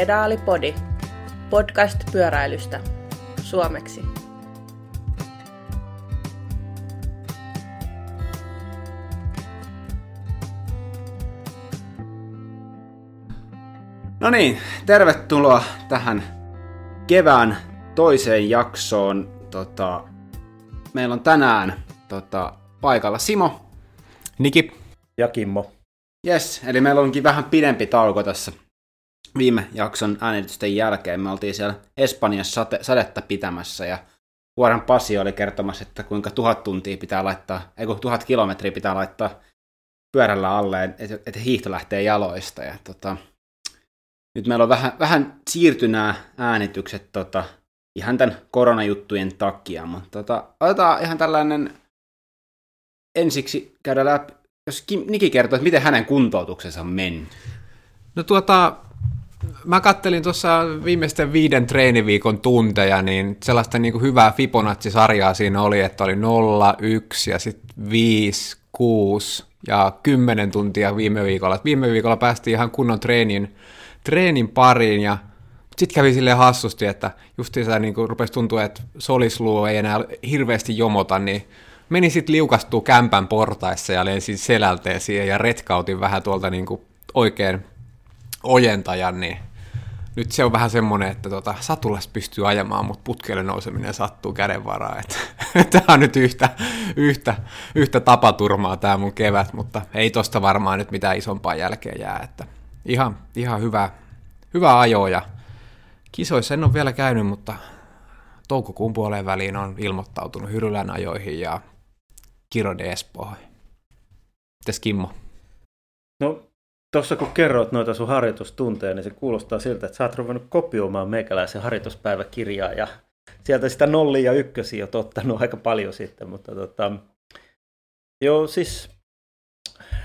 Pedaalipodi, podcast pyöräilystä, suomeksi. No niin, tervetuloa tähän kevään toiseen jaksoon. Tota, meillä on tänään tota, paikalla Simo. Niki. Ja Kimmo. Yes, eli meillä onkin vähän pidempi tauko tässä viime jakson äänitysten jälkeen. Me oltiin siellä Espanjassa sate, sadetta pitämässä ja Vuoran Pasi oli kertomassa, että kuinka tuhat tuntia pitää laittaa, ei kun tuhat kilometriä pitää laittaa pyörällä alle, että et hiihto lähtee jaloista. Ja tota, nyt meillä on vähän, vähän siirtynää äänitykset tota, ihan tämän koronajuttujen takia, mutta tota, otetaan ihan tällainen ensiksi käydä läpi, jos Kim, Niki kertoo, että miten hänen kuntoutuksensa mennyt. No tuota, mä kattelin tuossa viimeisten viiden treeniviikon tunteja, niin sellaista niin kuin hyvää Fibonacci-sarjaa siinä oli, että oli 0, 1 ja sitten 5, 6 ja 10 tuntia viime viikolla. viime viikolla päästiin ihan kunnon treenin, treenin pariin ja sitten kävi silleen hassusti, että justiinsa niin rupesi tuntua, että solisluu ei enää hirveästi jomota, niin meni sitten liukastuu kämpän portaissa ja lensin selälteen siihen ja retkautin vähän tuolta niin kuin oikein ojentajan, niin nyt se on vähän semmoinen, että tota, satulas pystyy ajamaan, mutta putkelle nouseminen sattuu kädenvaraan. Tämä on nyt yhtä, yhtä, yhtä tapaturmaa tämä mun kevät, mutta ei tosta varmaan nyt mitään isompaa jälkeä jää. Että ihan, ihan hyvä, hyvä ajo ja kisoissa en ole vielä käynyt, mutta toukokuun puoleen väliin on ilmoittautunut Hyrylän ajoihin ja Kiro de Espoohon. Mites Kimmo? No Tuossa kun kerroit noita sun harjoitustunteja, niin se kuulostaa siltä, että sä oot ruvennut kopioimaan meikäläisen harjoituspäiväkirjaa ja sieltä sitä nollia ja ykkösiä oot ottanut aika paljon sitten, mutta tota, joo siis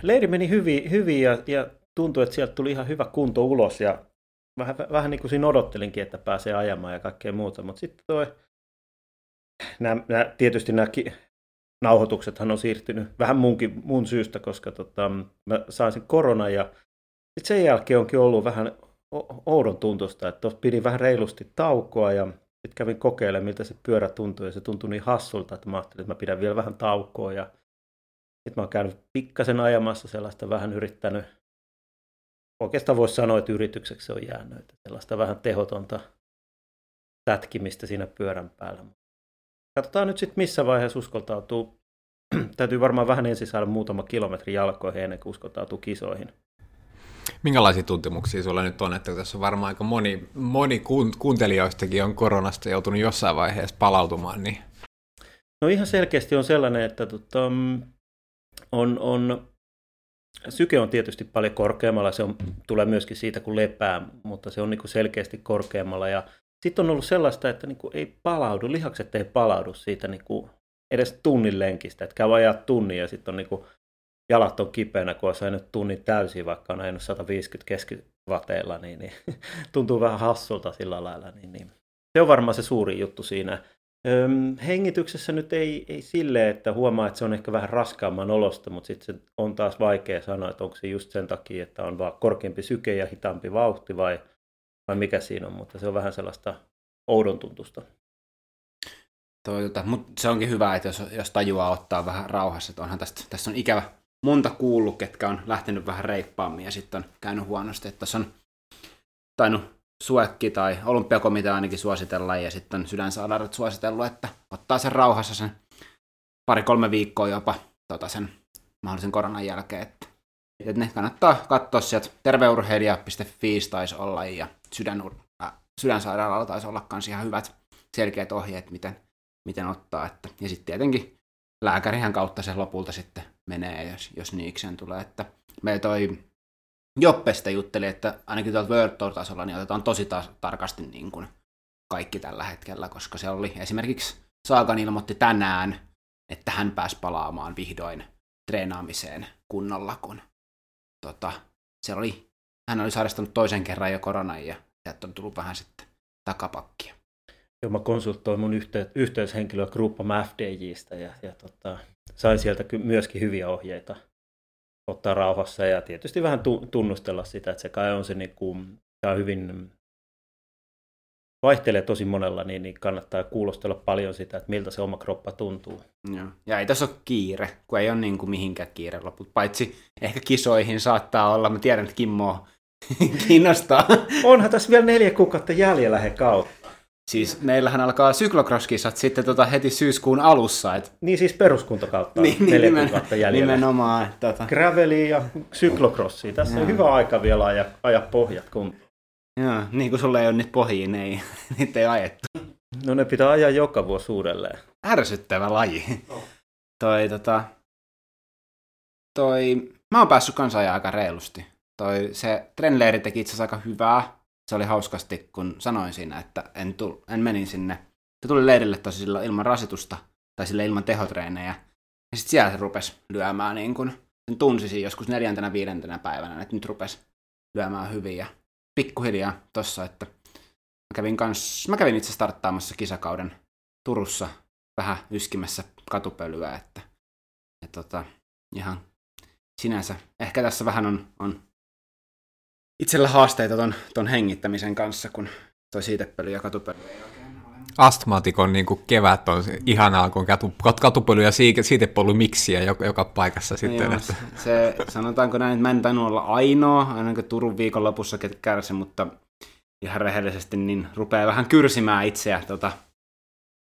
leiri meni hyvin, hyvin ja, ja tuntui, että sieltä tuli ihan hyvä kunto ulos ja vähän, vähän niin kuin siinä odottelinkin, että pääsee ajamaan ja kaikkea muuta, mutta sitten toi, nämä, nämä, tietysti nämä nauhoituksethan on siirtynyt vähän munkin, mun syystä, koska tota, mä sain sen korona ja sit sen jälkeen onkin ollut vähän oudon tuntusta, että pidin vähän reilusti taukoa ja sitten kävin kokeilemaan, miltä se pyörä tuntui ja se tuntui niin hassulta, että mä ajattelin, että mä pidän vielä vähän taukoa ja sitten mä oon käynyt pikkasen ajamassa sellaista vähän yrittänyt, oikeastaan voisi sanoa, että yritykseksi se on jäänyt, että sellaista vähän tehotonta tätkimistä siinä pyörän päällä. Katsotaan nyt sitten missä vaiheessa uskaltautuu. Täytyy varmaan vähän ensin saada muutama kilometri jalkoihin ennen kuin uskaltautuu kisoihin. Minkälaisia tuntemuksia sulla nyt on, että tässä on varmaan aika moni, moni kuuntelijoistakin on koronasta joutunut jossain vaiheessa palautumaan, niin... No ihan selkeästi on sellainen, että tota, on, on, syke on tietysti paljon korkeammalla, se on, tulee myöskin siitä kun lepää, mutta se on niin selkeästi korkeammalla ja sitten on ollut sellaista, että niin kuin ei palaudu, lihakset ei palaudu siitä niin kuin edes tunnin lenkistä, että käy ajaa tunnin ja sitten on niin kuin jalat on kipeänä, kun on nyt tunnin täysin, vaikka on ajanut 150 keskivateilla, niin, niin tuntuu vähän hassulta sillä lailla. Niin, niin. Se on varmaan se suuri juttu siinä. Öm, hengityksessä nyt ei, ei silleen, että huomaa, että se on ehkä vähän raskaamman olosta, mutta sitten on taas vaikea sanoa, että onko se just sen takia, että on vaan korkeampi syke ja hitaampi vauhti vai – vai mikä siinä on, mutta se on vähän sellaista oudon tuntusta. Tota, mutta se onkin hyvä, että jos, jos tajuaa ottaa vähän rauhassa, että onhan tästä, tässä on ikävä monta kuullut, ketkä on lähtenyt vähän reippaammin ja sitten on käynyt huonosti, että tässä on tainnut Suekki tai olympiakomitea ainakin suositella ja sitten sydänsairaalat suositellut, että ottaa sen rauhassa sen pari-kolme viikkoa jopa tota sen mahdollisen koronan jälkeen, että, että ne kannattaa katsoa sieltä terveurheilija.fi taisi olla ja sydän, äh, sydänsairaalalla taisi olla myös ihan hyvät selkeät ohjeet, miten, miten ottaa. Että, ja sitten tietenkin lääkärihän kautta se lopulta sitten menee, jos, jos niikseen tulee. Että me toi Joppesta jutteli, että ainakin tuolta World Tour-tasolla niin otetaan tosi ta- tarkasti niin kuin kaikki tällä hetkellä, koska se oli esimerkiksi Saakan ilmoitti tänään, että hän pääsi palaamaan vihdoin treenaamiseen kunnolla, kun tota, se oli hän oli sairastanut toisen kerran jo koronan ja sieltä on tullut vähän sitten takapakkia. Joo, mä konsultoin mun yhteys, yhteyshenkilöä Gruppam FDJistä ja, ja tota, sain sieltä myöskin hyviä ohjeita ottaa rauhassa ja tietysti vähän tunnustella sitä, että se kai on se niin kuin, tämä on hyvin vaihtelee tosi monella, niin, niin kannattaa kuulostella paljon sitä, että miltä se oma kroppa tuntuu. Joo. Ja ei tässä ole kiire, kun ei ole niin kuin mihinkään kiire loput. Paitsi ehkä kisoihin saattaa olla. Mä tiedän, että Kimmo kiinnostaa. Onhan tässä vielä neljä kuukautta jäljellä he kautta. Siis meillähän alkaa syklokroskisat sitten tota heti syyskuun alussa. Et... Niin siis peruskuntokautta niin, neljä nimen, kuukautta jäljellä. Nimenomaan. Tota... Graveli ja syklocrossia. Tässä Joo. on hyvä aika vielä ajaa, ajaa pohjat kun Joo, niin kuin sulla ei ole niitä pohjia, ne ei, niitä ei ajettu. No ne pitää ajaa joka vuosi uudelleen. Ärsyttävä laji. No. Toi tota... Toi... Mä oon päässyt kanssa ajaa aika reilusti. Toi, se trendleiri teki itse asiassa aika hyvää. Se oli hauskasti, kun sanoin siinä, että en, tul, en menin sinne. Se tuli leirille tosi ilman rasitusta, tai sille ilman tehotreenejä. Ja sitten siellä se rupesi lyömään niin kun, sen tunsisin joskus neljäntenä, viidentenä päivänä, että nyt rupesi lyömään hyvin. Ja pikkuhiljaa tossa, että mä kävin, kans, mä kävin itse starttaamassa kisakauden Turussa vähän yskimässä katupölyä, että, että tota, ihan sinänsä. Ehkä tässä vähän on, on itsellä haasteita ton, ton hengittämisen kanssa, kun toi siitepöly ja katupöly. Astmaatikon niin kuin kevät on ihanaa, kun katu, katupöly ja siitepöly miksiä joka, joka paikassa sitten. Joo, että. Se, sanotaanko näin, että mä en tainnut olla ainoa, ainakin Turun lopussa kärsi, mutta ihan rehellisesti niin rupeaa vähän kyrsimään itseä tota,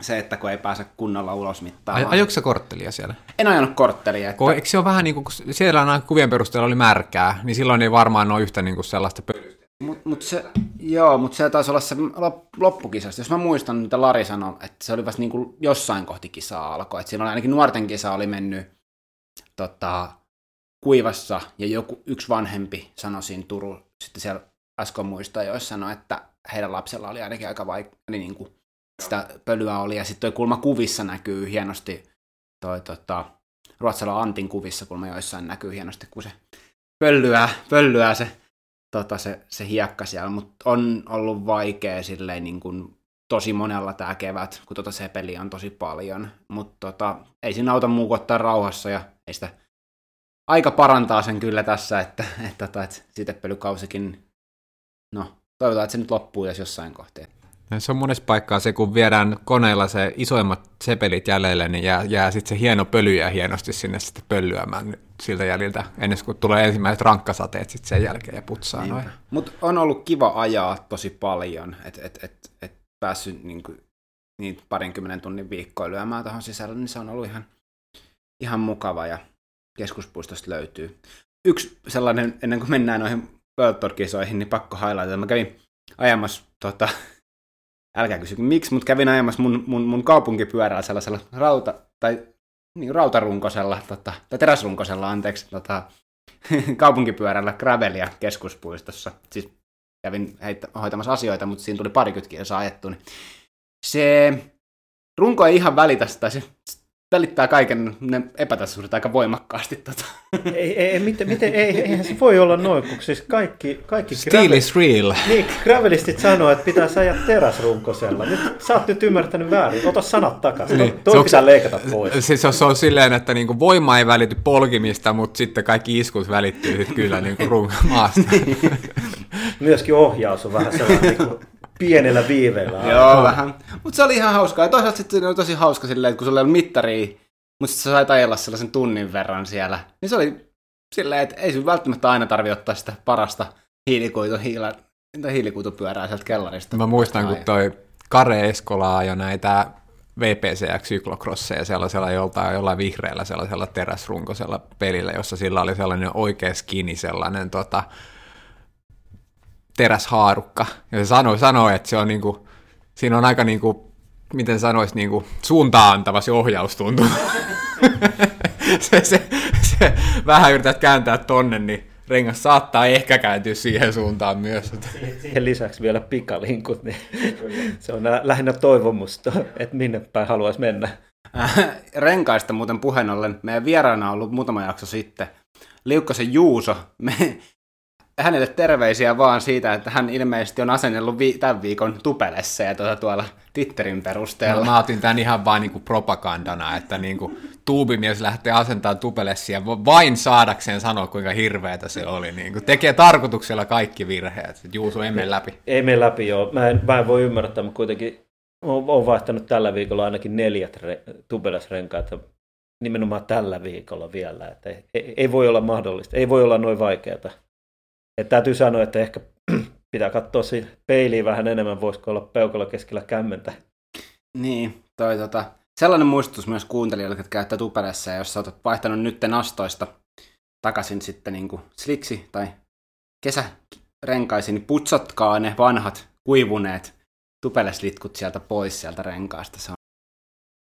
se, että kun ei pääse kunnolla ulos mittaamaan. Ajoiko korttelia siellä? En ajanut korttelia. Että... Eikö se ole vähän niin kuin, siellä on kuvien perusteella oli märkää, niin silloin ei varmaan ole yhtä niin kuin sellaista pölystä. Mut, mut se, joo, mutta se taisi olla se loppukisasta. Jos mä muistan, mitä Lari sanoi, että se oli vasta niin kuin jossain kohti kisaa alkoi. Että siinä oli ainakin nuorten kisa oli mennyt tota, kuivassa, ja joku, yksi vanhempi sanoi siinä Turun, sitten siellä äsken muista, jos sanoi, että heidän lapsella oli ainakin aika vaikea, niin kuin sitä pölyä oli, ja sitten toi kulma kuvissa näkyy hienosti, toi tota, Ruotsalla Antin kuvissa kulma joissain näkyy hienosti, kun se pöllyää, pöllyää se, tota, se, se hiekka siellä, mutta on ollut vaikea silleen niin kuin tosi monella tämä kevät, kun tota se peli on tosi paljon, mutta tota, ei siinä auta muu ottaa rauhassa ja ei sitä aika parantaa sen kyllä tässä, että, että, että, että sitepelykausikin, no toivotaan, että se nyt loppuu jos jossain kohtaa. Se on monessa paikkaa se, kun viedään koneella se isoimmat sepelit jäljelle, niin jää, jää sitten se hieno pöly ja hienosti sinne sitten pöllyämään siltä jäljiltä, ennen kuin tulee ensimmäiset rankkasateet sitten sen jälkeen ja putsaa noin. Mutta on ollut kiva ajaa tosi paljon, että et, et, et päässyt niin kuin, niin parinkymmenen tunnin viikkoa lyömään tuohon sisällä, niin se on ollut ihan, ihan mukava ja keskuspuistosta löytyy. Yksi sellainen, ennen kuin mennään noihin World Tour-kisoihin, niin pakko highlighta. Mä kävin ajamassa tota, älkää kysy miksi, mutta kävin ajamassa mun, mun, mun kaupunkipyörällä sellaisella rauta, tai niin, rautarunkosella, tota, tai teräsrunkosella, anteeksi, tota, kaupunkipyörällä gravelia keskuspuistossa. Siis kävin heittä, hoitamassa asioita, mutta siinä tuli parikymmentä kilsaa ajettu, niin se runko ei ihan välitä sitä, se välittää kaiken ne epätasaisuudet aika voimakkaasti. Tota. Ei, ei, miten, miten, ei, eihän se voi olla noin, kun siis kaikki... kaikki Steel gravel, is real. Niin, gravelistit sanoo, että pitää ajaa teräsrunkosella. Nyt, sä oot nyt ymmärtänyt väärin. Ota sanat takaisin. Niin. Tuo pitää se, leikata pois. Siis se on silleen, että niinku voima ei välity polkimista, mutta sitten kaikki iskut välittyy sit kyllä niinku run- maasta. Myöskin ohjaus on vähän sellainen niin pienellä viiveellä. Joo, vähän. Mutta se oli ihan hauskaa. Ja toisaalta sitten oli tosi hauska silleen, että kun sulla ei ollut mittaria, mutta sitten sä sait ajella sellaisen tunnin verran siellä, niin se oli silleen, että ei sun välttämättä aina tarvi ottaa sitä parasta hiilikuitu, hiila, hiilikuitupyörää sieltä kellarista. Mä muistan, kun toi Kare Eskola ja näitä VPCX-syklokrosseja sellaisella joltain, jollain vihreällä sellaisella teräsrunkosella pelillä, jossa sillä oli sellainen oikea skini, sellainen tota, teräshaarukka. Ja se sanoi, sanoi että se on niinku, siinä on aika niinku, miten sanoisi, niinku suuntaan antava se ohjaus tuntuu. se, se, se, vähän yrität kääntää tonne, niin rengas saattaa ehkä kääntyä siihen suuntaan myös. Siihen lisäksi vielä pikalinkut, niin se on lähinnä toivomusta, että minne päin haluaisi mennä. Renkaista muuten puheen ollen, meidän vieraana on ollut muutama jakso sitten Liukkosen Juuso. Me, hänelle terveisiä vaan siitä, että hän ilmeisesti on asennellut vi- tämän viikon tupelessa ja tuota tuolla Twitterin perusteella. No, mä otin tämän ihan vain niinku propagandana, että niinku tuubimies lähtee asentamaan tupelessia vain saadakseen sanoa, kuinka hirveätä se oli. Niinku, tekee tarkoituksella kaikki virheet. Juuso, ei mene läpi. Ei mene läpi, joo. Mä en, mä en voi ymmärtää, mutta kuitenkin olen vaihtanut tällä viikolla ainakin neljät re- tupelesrenkaat nimenomaan tällä viikolla vielä. Että ei, ei, voi olla mahdollista, ei voi olla noin vaikeaa. Että täytyy sanoa, että ehkä pitää katsoa siinä peiliin vähän enemmän, voisiko olla peukalla keskellä kämmentä. Niin, toi tota, sellainen muistutus myös kuuntelijoille, jotka käyttää tupelessa, ja jos sä oot vaihtanut nyt astoista takaisin sitten niin kuin sliksi tai kesärenkaisin, niin putsatkaa ne vanhat kuivuneet tupeleslitkut sieltä pois sieltä renkaasta. Se on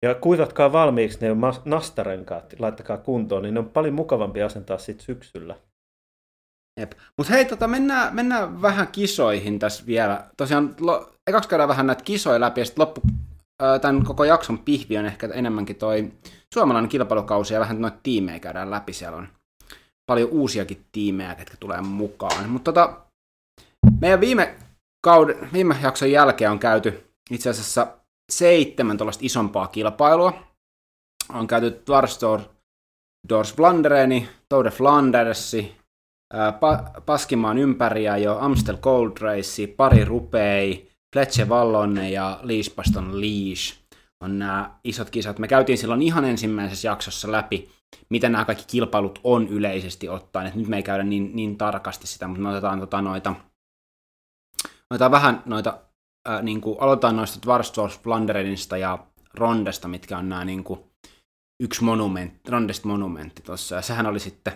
ja kuivatkaa valmiiksi ne nastarenkaat, laittakaa kuntoon, niin ne on paljon mukavampi asentaa sitten syksyllä. Jep. Mutta hei, tota, mennään, mennään vähän kisoihin tässä vielä. Tosiaan, lo, ekaksi käydään vähän näitä kisoja läpi, ja sitten loppu, tämän koko jakson pihvi on ehkä enemmänkin toi suomalainen kilpailukausi, ja vähän noita tiimejä käydään läpi. Siellä on paljon uusiakin tiimejä, ketkä tulee mukaan. Mutta tota, meidän viime, kauden, viime jakson jälkeen on käyty itse asiassa seitsemän tuollaista isompaa kilpailua. On käyty Dwarstor, Dors Flandereni, Tour de Flandersi, pa- Paskimaan ympäriä jo Amstel Gold Race, pari rupei, Fletcher Vallonne ja Liispaston Leash on nämä isot kisat. Me käytiin silloin ihan ensimmäisessä jaksossa läpi, mitä nämä kaikki kilpailut on yleisesti ottaen. Et nyt me ei käydä niin, niin tarkasti sitä, mutta me otetaan tota noita, otetaan vähän noita, ää, niin kuin, aloitetaan noista Dwarsdorf Flanderenista ja Rondesta, mitkä on nämä niin kuin, yksi monumentti, Rondest monumentti tuossa, ja sehän oli sitten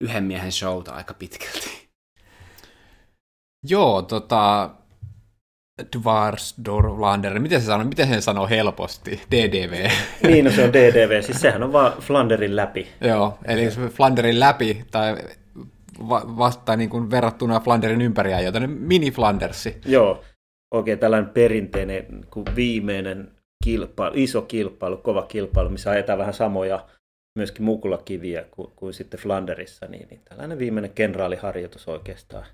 yhden miehen showta aika pitkälti. Joo, tota, Dvarsdorlander, miten se sanoo, miten se sanoo helposti? DDV. Niin, no se on DDV, siis sehän on vaan Flanderin läpi. Joo, eli Flanderin läpi, tai vasta niin kuin verrattuna Flanderin ympäriä, joten mini Flandersi. Joo, oikein tällainen perinteinen kuin viimeinen kilpailu, iso kilpailu, kova kilpailu, missä ajetaan vähän samoja myöskin mukulakiviä kuin, kuin sitten Flanderissa, niin, niin tällainen viimeinen kenraaliharjoitus oikeastaan.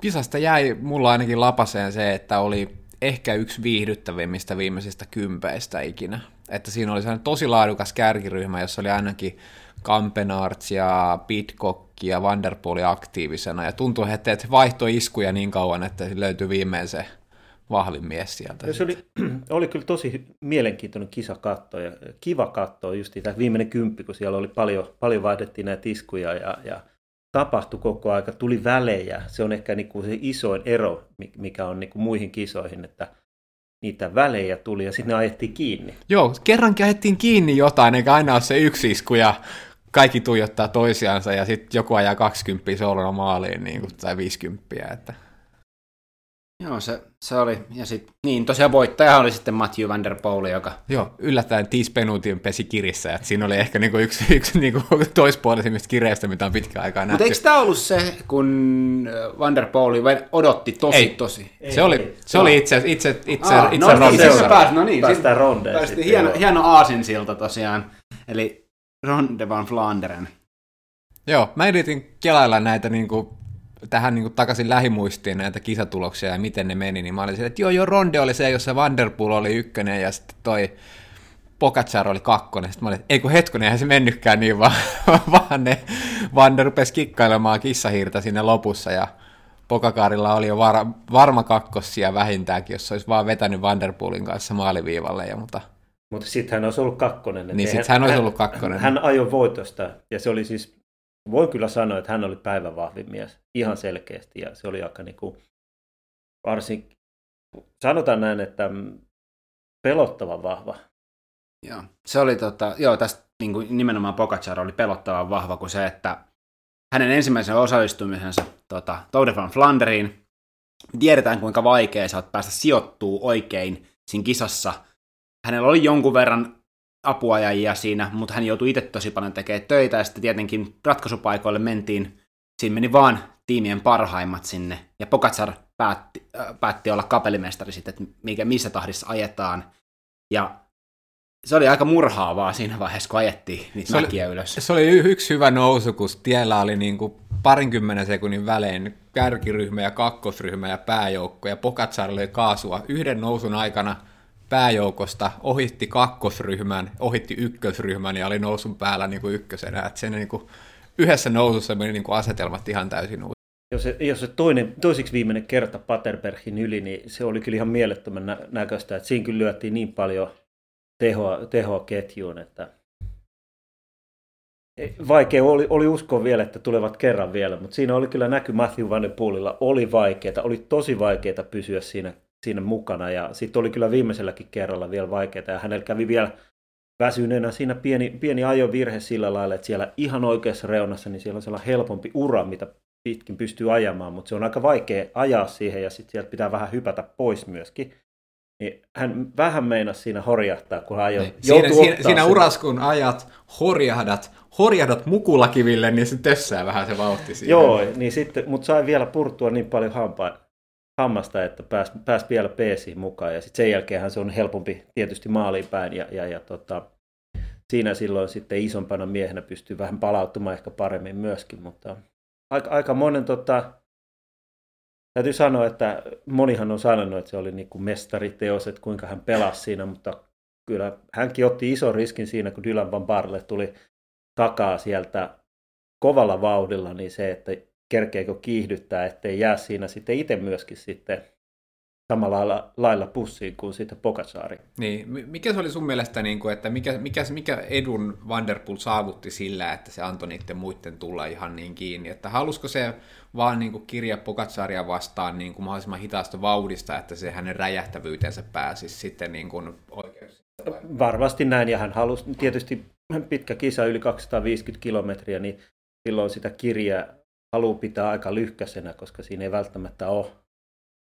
Kisasta jäi mulla ainakin lapaseen se, että oli ehkä yksi viihdyttävimmistä viimeisistä kympeistä ikinä. Että siinä oli sellainen tosi laadukas kärkiryhmä, jossa oli ainakin Kampenarts ja Pitcock ja Vanderpooli aktiivisena. Ja tuntui, että vaihtoi iskuja niin kauan, että löytyi viimein se vahvin mies sieltä. Ja se oli, oli kyllä tosi mielenkiintoinen kisa katto ja kiva katsoa just tämä viimeinen kymppi, kun siellä oli paljon, paljon vaihdettiin näitä iskuja ja, ja tapahtui koko aika, tuli välejä. Se on ehkä niinku se isoin ero, mikä on niinku muihin kisoihin, että niitä välejä tuli ja sitten ne ajettiin kiinni. Joo, kerrankin ajettiin kiinni jotain, eikä aina ole se yksi isku ja kaikki tuijottaa toisiansa ja sitten joku ajaa 20 solona maaliin niin kuin, tai 50. Että... Joo, se, se oli. Ja sit, niin, tosiaan voittaja oli sitten Matthew Van Der Poel, joka... Joo, yllättäen Tiis Penutin pesi kirissä, että siinä oli ehkä niinku yksi, yksi niinku toispuolisimmista kireistä, mitä on pitkään aikaa nähty. Mutta eikö tämä ollut se, kun äh, Van Der Poel odotti tosi ei. tosi? Ei, se, oli, ei. se oli itse, itse, itse, Aa, itse no, itse se pääsi, no niin, päästään rondeen. Päästi hieno, hieno aasinsilta tosiaan, eli Ronde van Flanderen. Joo, mä yritin kelailla näitä niinku tähän niin kuin takaisin lähimuistiin näitä kisatuloksia ja miten ne meni, niin mä olin että joo, joo, Ronde oli se, jossa Vanderpool oli ykkönen ja sitten toi Pogacar oli kakkonen. Sitten mä olin, että ei kun hetkonen, eihän se mennytkään niin, vaan, vaan ne Vander rupesi kikkailemaan kissahiirtä sinne lopussa ja Pokakarilla oli jo var, varma kakkossia vähintäänkin, jos olisi vaan vetänyt Vanderpoolin kanssa maaliviivalle. Ja, mutta mutta sitten hän olisi ollut kakkonen. Niin, sitten hän, hän olisi ollut kakkonen. Hän, hän ajoi voitosta, ja se oli siis voin kyllä sanoa, että hän oli päivän vahvin mies ihan selkeästi ja se oli aika niin kuin, varsin, sanotaan näin, että pelottavan vahva. Joo, se oli tota, joo, tästä niin kuin nimenomaan Pogacar oli pelottavan vahva kuin se, että hänen ensimmäisen osallistumisensa tota, Tour de Flanderiin, tiedetään kuinka vaikea oot päästä sijoittuu oikein siinä kisassa. Hänellä oli jonkun verran apuajajia siinä, mutta hän joutui itse tosi paljon tekemään töitä, ja sitten tietenkin ratkaisupaikoille mentiin, siinä meni vaan tiimien parhaimmat sinne, ja Pogacar päätti, äh, päätti olla kapellimestari sitten, että mikä, missä tahdissa ajetaan, ja se oli aika murhaavaa siinä vaiheessa, kun ajettiin niitä se mäkiä oli, ylös. Se oli yksi hyvä nousu, kun tiellä oli niin kuin parinkymmenen sekunnin välein kärkiryhmä ja kakkosryhmä ja pääjoukko, ja Pogacar löi kaasua yhden nousun aikana pääjoukosta, ohitti kakkosryhmän, ohitti ykkösryhmän ja oli nousun päällä niin kuin ykkösenä. Että sen niin kuin, yhdessä nousussa meni niin kuin asetelmat ihan täysin uusi. Jos se, jos se toinen, toisiksi viimeinen kerta Paterbergin yli, niin se oli kyllä ihan mielettömän nä- näköistä, että siinä kyllä lyötiin niin paljon tehoa, tehoa ketjuun, että vaikea oli, oli uskoa vielä, että tulevat kerran vielä, mutta siinä oli kyllä näky Matthew Van Der oli vaikeaa, oli tosi vaikeaa pysyä siinä, siinä mukana ja sitten oli kyllä viimeiselläkin kerralla vielä vaikeaa ja hänellä kävi vielä väsyneenä siinä pieni, pieni ajovirhe sillä lailla, että siellä ihan oikeassa reunassa niin siellä on sellainen helpompi ura, mitä pitkin pystyy ajamaan, mutta se on aika vaikea ajaa siihen ja sitten sieltä pitää vähän hypätä pois myöskin. Niin hän vähän meinasi siinä horjahtaa, kun hän ajoi. Niin. Siinä, siinä, siinä uras, kun ajat, horjahdat, horjahdat mukulakiville, niin se tössää vähän se vauhti siinä. Joo, niin sitten, mutta sai vielä purtua niin paljon hampaa, hammasta, että pääsi pääs vielä peesiin mukaan. Ja sitten sen jälkeen se on helpompi tietysti maaliin päin. Ja, ja, ja tota, siinä silloin sitten isompana miehenä pystyy vähän palautumaan ehkä paremmin myöskin. Mutta aika, aika monen tota, täytyy sanoa, että monihan on sanonut, että se oli niin kuin mestariteos, että kuinka hän pelasi siinä, mutta kyllä hänkin otti ison riskin siinä, kun Dylan Van Barle tuli takaa sieltä kovalla vauhdilla, niin se, että kerkeekö kiihdyttää, ettei jää siinä sitten itse myöskin sitten samalla lailla, lailla pussiin kuin sitten Pokasaari. Niin, mikä se oli sun mielestä, niin kuin, että mikä, mikä, mikä edun Vanderpool saavutti sillä, että se antoi niiden muiden tulla ihan niin kiinni, että halusiko se vaan niin kuin kirja Pokasaria vastaan niin kuin mahdollisimman hitaasta vauhdista, että se hänen räjähtävyytensä pääsisi sitten niin kuin oikeus? Varmasti näin, ja hän halusi tietysti pitkä kisa, yli 250 kilometriä, niin silloin sitä kirjaa haluaa pitää aika lyhkäisenä, koska siinä ei välttämättä ole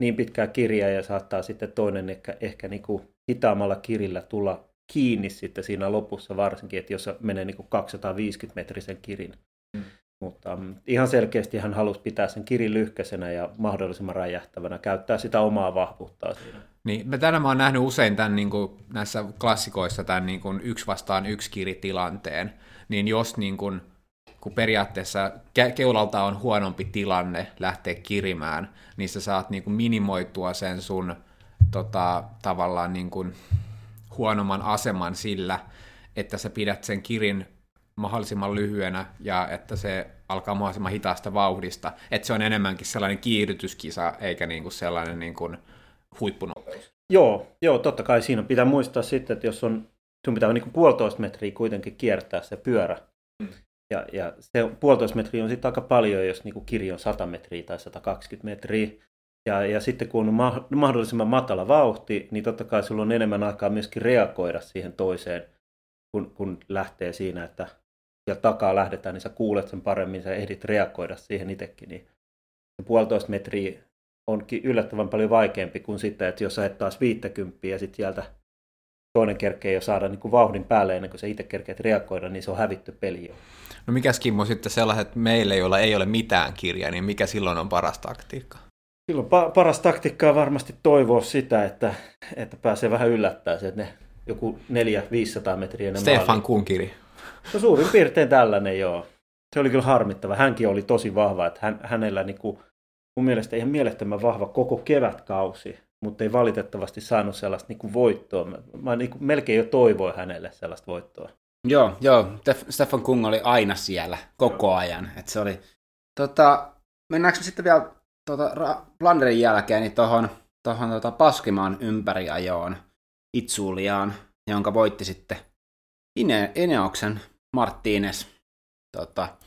niin pitkää kirjaa ja saattaa sitten toinen ehkä, ehkä niin kuin hitaammalla kirillä tulla kiinni sitten siinä lopussa varsinkin, että jos menee niin kuin 250 metrisen kirin. Mm. Mutta um, ihan selkeästi hän halusi pitää sen kirin lyhkäisenä ja mahdollisimman räjähtävänä, käyttää sitä omaa vahvuuttaa siinä. Niin, mä tänään mä oon nähnyt usein tämän, niin kuin, näissä klassikoissa tämän niin kuin, yksi vastaan yksi kiritilanteen, niin jos niin kuin, kun periaatteessa ke- keulalta on huonompi tilanne lähteä kirimään, niin sä saat niin kuin minimoitua sen sun tota, tavallaan niin kuin huonomman aseman sillä, että sä pidät sen kirin mahdollisimman lyhyenä ja että se alkaa mahdollisimman hitaasta vauhdista. Että se on enemmänkin sellainen kiihdytyskisa eikä niin kuin sellainen niin kuin huippunopeus. Joo, joo, totta kai siinä pitää muistaa sitten, että jos on, sun pitää niin kuin puolitoista metriä kuitenkin kiertää se pyörä, mm. Ja, ja se puolitoista metriä on sitten aika paljon, jos niin kirja on 100 metriä tai 120 metriä. Ja, ja sitten kun on ma- mahdollisimman matala vauhti, niin totta kai sulla on enemmän aikaa myöskin reagoida siihen toiseen, kun, kun lähtee siinä, että ja takaa lähdetään, niin sä kuulet sen paremmin, sä ehdit reagoida siihen itsekin. Niin puolitoista metriä onkin yllättävän paljon vaikeampi kuin sitten, että jos sä et taas 50 ja sitten sieltä toinen kerkee jo saada niin kuin vauhdin päälle ennen kuin sä itse kerkeet reagoida, niin se on hävitty peli jo. No mikä Kimmo sitten sellaiset meille, joilla ei ole mitään kirjaa, niin mikä silloin on paras taktiikka? Silloin pa- paras taktiikka on varmasti toivoa sitä, että, että pääsee vähän yllättää se, että ne joku 400-500 metriä Stefan Kunkiri. No suurin piirtein tällainen, joo. Se oli kyllä harmittava. Hänkin oli tosi vahva, että hän, hänellä niin kuin, mun mielestä ihan mielettömän vahva koko kevätkausi, mutta ei valitettavasti saanut sellaista niin kuin voittoa. Mä, mä niin kuin melkein jo toivoin hänelle sellaista voittoa. Joo, joo. Stefan Kung oli aina siellä koko ajan. Et se oli, tota, mennäänkö me sitten vielä tota, Blanderin jälkeen niin tuohon tohon, tota, Paskimaan ympäriajoon Itsuliaan, jonka voitti sitten Ine, Ineoksen Martínez. Tota,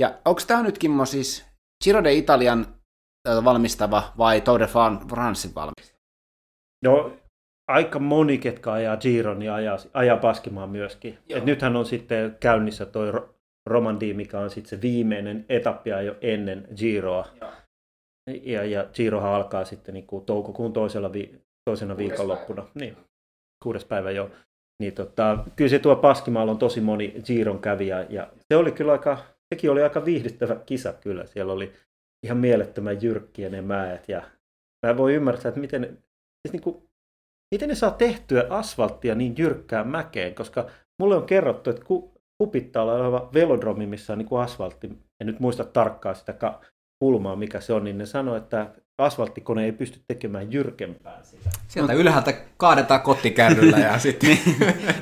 ja onko tämä nyt Kimmo siis Giro de Italian tota, valmistava vai Tour de Francein valmistava? No aika moni, ketkä ajaa Giron, niin ajaa, ajaa Paskimaan myöskin. Et nythän on sitten käynnissä toi Romandi, mikä on sitten se viimeinen etappia jo ennen Giroa. Ja, ja Girohan alkaa sitten niin kuin toukokuun toisella vi, toisena kuudes viikonloppuna. Päivä. Niin, kuudes päivä jo. Niin tota, kyllä se tuo Paskimaalla on tosi moni Giron kävijä ja se oli kyllä aika, sekin oli aika viihdyttävä kisa kyllä. Siellä oli ihan mielettömän jyrkkiä ne mäet ja mä voin ymmärtää, että miten, siis niin kuin, miten ne saa tehtyä asfalttia niin jyrkkään mäkeen, koska mulle on kerrottu, että ku, Hupittaa oleva velodromi, missä on niin kuin asfaltti. En nyt muista tarkkaan sitä kulmaa, mikä se on, niin ne sanoo, että asfalttikone ei pysty tekemään jyrkempää sitä. Sieltä ylhäältä kaadetaan kottikärryllä ja sitten... niin,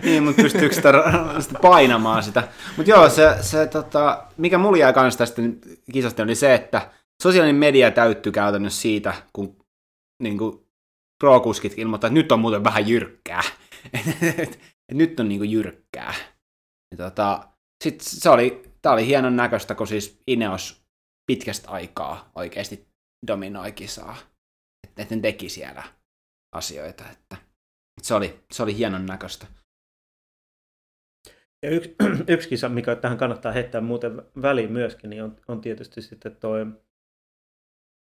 niin, mutta pystyykö sitä, sitä painamaan sitä. Mutta joo, se, se tota, mikä mulla jäi kanssa tästä kisasta oli se, että sosiaalinen media täyttyy käytännössä siitä, kun niin kuin, pro-kuskit ilmoittaa, että nyt on muuten vähän jyrkkää. nyt on niin kuin, jyrkkää. Tota, sit se oli, tää oli hienon näköistä, kun siis Ineos pitkästä aikaa oikeasti dominoi kisaa. Että ne teki siellä asioita. Että se, oli, se oli hienon näköistä. Ja yksi, yksi kisa, mikä tähän kannattaa heittää muuten väliin myöskin, niin on, on tietysti sitten tuo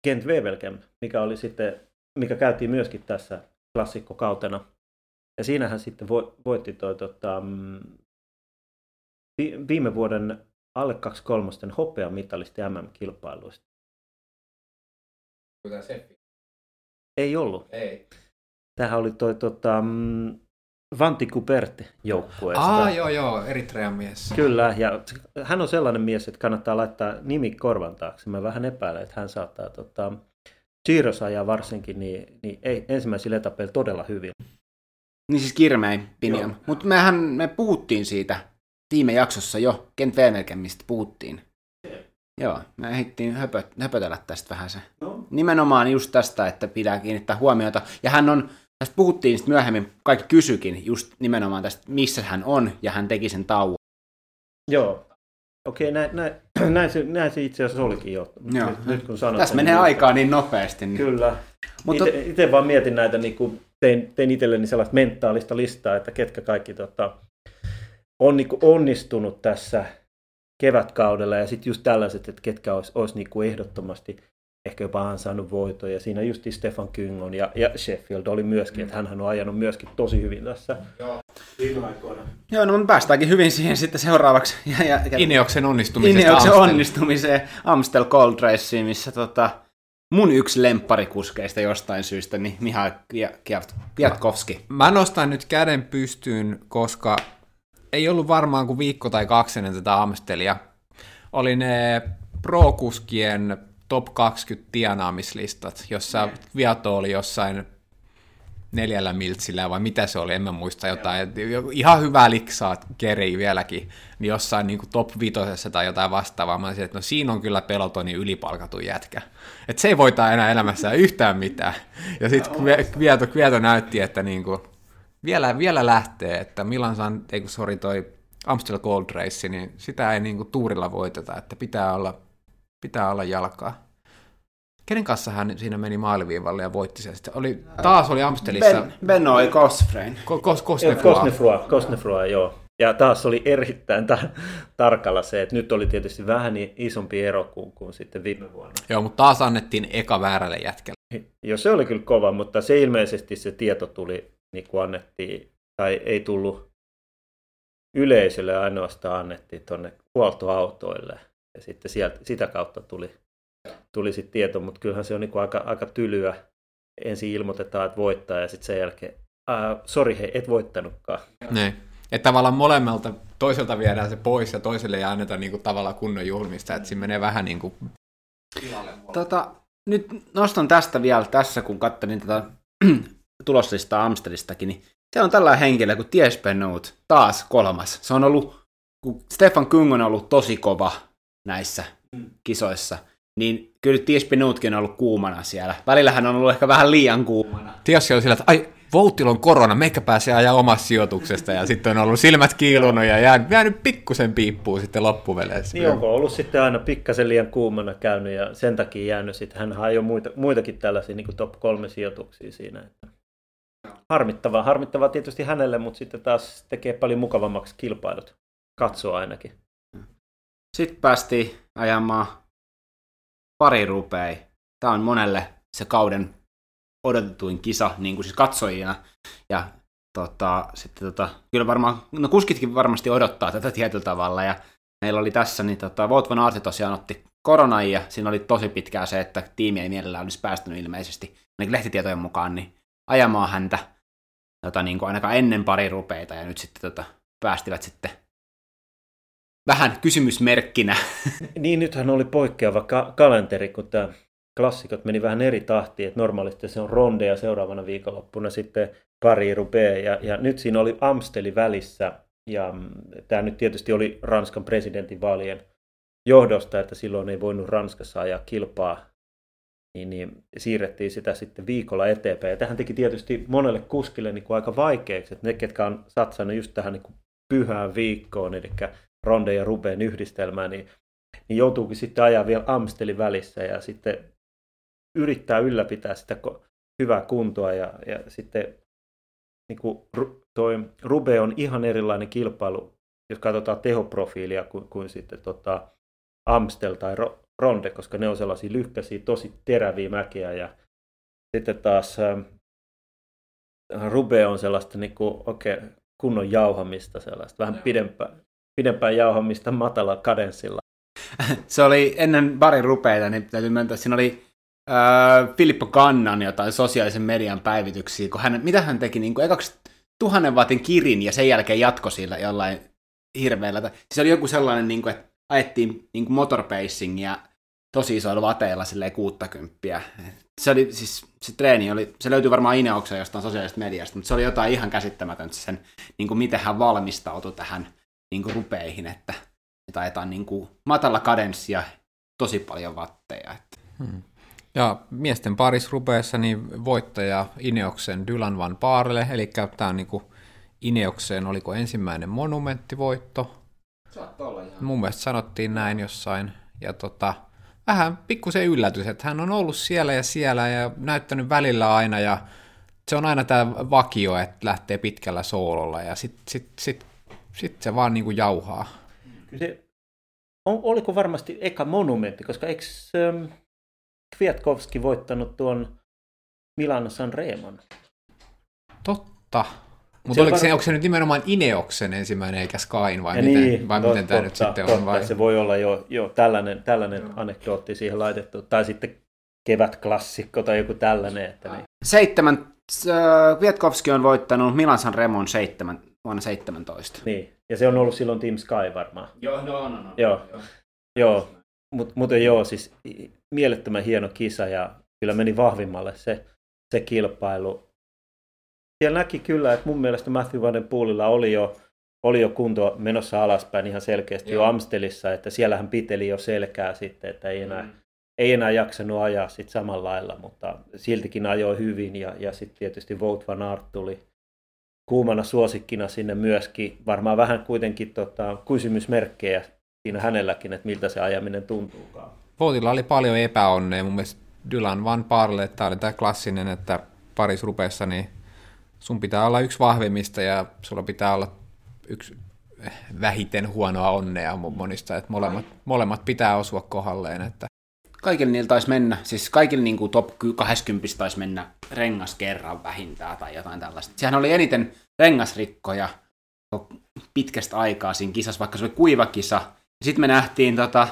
Kent Wevelgem, mikä oli sitten, mikä käytiin myöskin tässä klassikkokautena. Ja siinähän sitten voitti toi, tota, mm, viime vuoden alle 23 hopea mitalisti MM-kilpailuista. Ei ollut. Ei. Tämähän oli toi tota, mm, Vanti Kuperti joukkueesta. Ah, joo, joo, Eritrean mies. Kyllä, ja hän on sellainen mies, että kannattaa laittaa nimi korvan taakse. Mä vähän epäilen, että hän saattaa tota, Giros ajaa varsinkin, niin, niin ei, ensimmäisillä etapeilla todella hyvin. Niin siis kirmein Piniam. Mutta mehän me puhuttiin siitä viime jaksossa jo, Kent mistä puhuttiin. Joo, me ehdittiin höpö, höpötellä tästä vähän se. No. Nimenomaan just tästä, että pitää kiinnittää huomiota. Ja hän on, tästä puhuttiin sitten myöhemmin, kaikki kysykin just nimenomaan tästä, missä hän on, ja hän teki sen tauon. Joo. Okei, näin, näin, näin, se, näin se itse asiassa olikin jo. Joo. Nyt, nyt kun sanot, Tässä menee niin aikaa niin nopeasti. Niin. Kyllä. Mutta... Itse vaan mietin näitä, niin kuin tein, tein itselleni sellaista mentaalista listaa, että ketkä kaikki tota, on niin kuin onnistunut tässä kevätkaudella ja sitten just tällaiset, että ketkä olisi, olisi niin kuin ehdottomasti ehkä jopa ansainnut voitoja. Siinä just Stefan Kyngon ja, ja Sheffield oli myöskin, että hän on ajanut myöskin tosi hyvin tässä Joo. Viime aikoina. Joo, no me päästäänkin hyvin siihen sitten seuraavaksi. Ja, ja, ja Ineoksen onnistumiseen. Ineoksen Amstel. onnistumiseen Amstel Gold Raceen, missä tota, mun yksi lempparikuskeista jostain syystä, niin Mihail Kwiatkowski. Mä nostan nyt käden pystyyn, koska ei ollut varmaan kuin viikko tai kaksi ennen tätä Amstelia. Oli ne pro-kuskien top 20 tienaamislistat, jossa Viato oli jossain neljällä miltsillä, vai mitä se oli, en mä muista jotain. Ihan hyvää liksaa keri vieläkin, niin jossain niin kuin top vitosessa tai jotain vastaavaa. Mä olisin, että no siinä on kyllä pelotonin ylipalkatun jätkä. Että se ei voita enää elämässä yhtään mitään. Ja sitten Vieto, Vieto näytti, että niin kuin, vielä, vielä lähtee, että Milan San, ei kun sori toi Amstel Gold Race, niin sitä ei niinku tuurilla voiteta, että pitää olla, pitää olla jalkaa. Kenen kanssa hän siinä meni maaliviivalle ja voitti sen? Sitten oli, taas oli Amstelissa. Ben, Benoi Cosfrein. Kos, Kosnefroa. Kosnefroa, joo. Ja taas oli erittäin ta- tarkalla se, että nyt oli tietysti vähän niin isompi ero kuin, kuin sitten viime vuonna. Joo, mutta taas annettiin eka väärälle jätkelle. Joo, se oli kyllä kova, mutta se ilmeisesti se tieto tuli niin kuin annettiin, tai ei tullut yleisölle ainoastaan annettiin tuonne huoltoautoille. Ja sitten sieltä, sitä kautta tuli, tuli sitten tieto, mutta kyllähän se on niin kuin aika, aika tylyä. Ensin ilmoitetaan, että voittaa ja sitten sen jälkeen, sori hei, et voittanutkaan. Niin. Että tavallaan molemmalta, toiselta viedään se pois ja toiselle ei anneta niin kuin, tavallaan kunnon julmista, että siinä menee vähän niin kuin... Tota, nyt nostan tästä vielä tässä, kun katselin tätä tuloslistaa Amsteristakin, niin se on tällainen henkilö kuin Ties Benoit, taas kolmas. Se on ollut, kun Stefan Kung on ollut tosi kova näissä mm. kisoissa, niin kyllä Ties Benoitkin on ollut kuumana siellä. Välillä hän on ollut ehkä vähän liian kuumana. Ties oli sillä, että ai, Voutilla on korona, meikä pääsee ajaa omasta sijoituksesta ja sitten on ollut silmät kiilunut ja jäänyt, jäänyt pikkusen piippuun sitten loppuveleissä. Niin onko ollut sitten aina pikkasen liian kuumana käynyt ja sen takia jäänyt sitten, hän ajoi muita, muitakin tällaisia niin top kolme sijoituksia siinä. Harmittavaa, harmittavaa tietysti hänelle, mutta sitten taas tekee paljon mukavammaksi kilpailut, katsoa ainakin. Sitten päästiin ajamaan pari rupei. Tämä on monelle se kauden odotetuin kisa niin kuin siis katsojina. Ja tota, sitten tota, kyllä varmaan, no kuskitkin varmasti odottaa tätä tietyllä tavalla. Ja meillä oli tässä, niin tota, Vout van Aerte tosiaan otti koronan ja siinä oli tosi pitkää se, että tiimi ei mielellään olisi päästänyt ilmeisesti, ainakin lehtitietojen mukaan, niin ajamaan häntä tota, niin kuin ainakaan ennen pari rupeita ja nyt sitten tota, päästivät sitten vähän kysymysmerkkinä. Niin, nythän oli poikkeava ka- kalenteri, kun tämä klassikot meni vähän eri tahtiin, että normaalisti se on ronde ja seuraavana viikonloppuna sitten pari rupee ja, ja nyt siinä oli Amsteli välissä ja mm, tämä nyt tietysti oli Ranskan presidentinvaalien johdosta, että silloin ei voinut Ranskassa ajaa kilpaa, niin, niin siirrettiin sitä sitten viikolla eteenpäin. Ja tähän teki tietysti monelle kuskille niin kuin aika vaikeaksi, että ne, ketkä on satsannut just tähän niin kuin pyhään viikkoon, eli Ronde ja Rubeen yhdistelmään, niin, niin joutuukin sitten ajaa vielä Amstelin välissä ja sitten yrittää ylläpitää sitä hyvää kuntoa ja, ja sitten niin kuin toi Rube on ihan erilainen kilpailu, jos katsotaan tehoprofiilia kuin, kuin sitten tota Amstel tai Ronde, koska ne on sellaisia lyhkäisiä, tosi teräviä mäkiä ja sitten taas äh, Rube on sellaista niin kuin, okay, kunnon jauhamista, sellaista vähän pidempää, pidempää jauhamista matala kadenssilla. Se oli ennen barin rupeita, niin täytyy myöntää, siinä oli äh, Filippo Kannan jotain sosiaalisen median päivityksiä, kun hän, mitä hän teki, niin kuin ekaksi tuhannen vaatin kirin ja sen jälkeen jatko sillä jollain hirveällä. Se oli joku sellainen, niin kuin, että ajettiin niin kuin motorpacingia tosi isoilla vateilla silleen 60. Se oli siis, se treeni oli, se löytyy varmaan Ineoksa jostain sosiaalisesta mediasta, mutta se oli jotain ihan käsittämätöntä sen, niin kuin miten hän valmistautui tähän niin kuin rupeihin, että, että ajetaan niin kuin matala kadenssia tosi paljon vatteja. Että. Hmm. Ja miesten paris rupeessa niin voittaja Ineoksen Dylan Van Baarle, eli tämä on niin kuin Ineokseen oliko ensimmäinen monumenttivoitto. olla ihan. Mun mielestä sanottiin näin jossain. Ja tota, vähän pikkusen yllätys, että hän on ollut siellä ja siellä ja näyttänyt välillä aina ja se on aina tämä vakio, että lähtee pitkällä soololla ja sitten sit, sit, sit se vaan niinku jauhaa. Kyllä se, on, oliko varmasti eka monumentti, koska eikö ähm, Kwiatkowski voittanut tuon Milano San Remon? Totta. Mutta oliko var... se, onko se nyt nimenomaan Ineoksen ensimmäinen eikä Skyn vai, miten, niin, vai totta, miten tämä nyt sitten totta, on? Vai? Se voi olla jo, jo tällainen, tällainen no. anekdootti siihen laitettu. Tai sitten kevätklassikko tai joku tällainen. Että niin. Seitsemän, äh, on voittanut Milan San Remon seitsemän, vuonna 17. Niin, ja se on ollut silloin Team Sky varmaan. Joo, no, no, no. Joo, joo. joo. Mut, mutta joo, siis mielettömän hieno kisa ja kyllä meni vahvimmalle se, se kilpailu siellä näki kyllä, että mun mielestä Matthew Van Poolilla oli jo, oli jo kunto menossa alaspäin ihan selkeästi Joo. jo Amstelissa, että siellä hän piteli jo selkää sitten, että ei enää, mm. ei enää jaksanut ajaa sitten samalla lailla, mutta siltikin ajoi hyvin ja, ja sitten tietysti Vout Van Aert tuli kuumana suosikkina sinne myöskin. Varmaan vähän kuitenkin tota, kysymysmerkkejä siinä hänelläkin, että miltä se ajaminen tuntuukaan. Voutilla oli paljon epäonnea. Mun mielestä Dylan Van Parle, tämä oli tämä klassinen, että paris rupeessa niin sun pitää olla yksi vahvimmista ja sulla pitää olla yksi vähiten huonoa onnea monista, että molemmat, molemmat pitää osua kohdalleen. Että. Kaikilla niillä taisi mennä, siis kaikilla niin kuin top 20 taisi mennä rengas kerran vähintään tai jotain tällaista. Sehän oli eniten rengasrikkoja pitkästä aikaa siinä kisassa, vaikka se oli kuiva kisa. Sitten me nähtiin tota,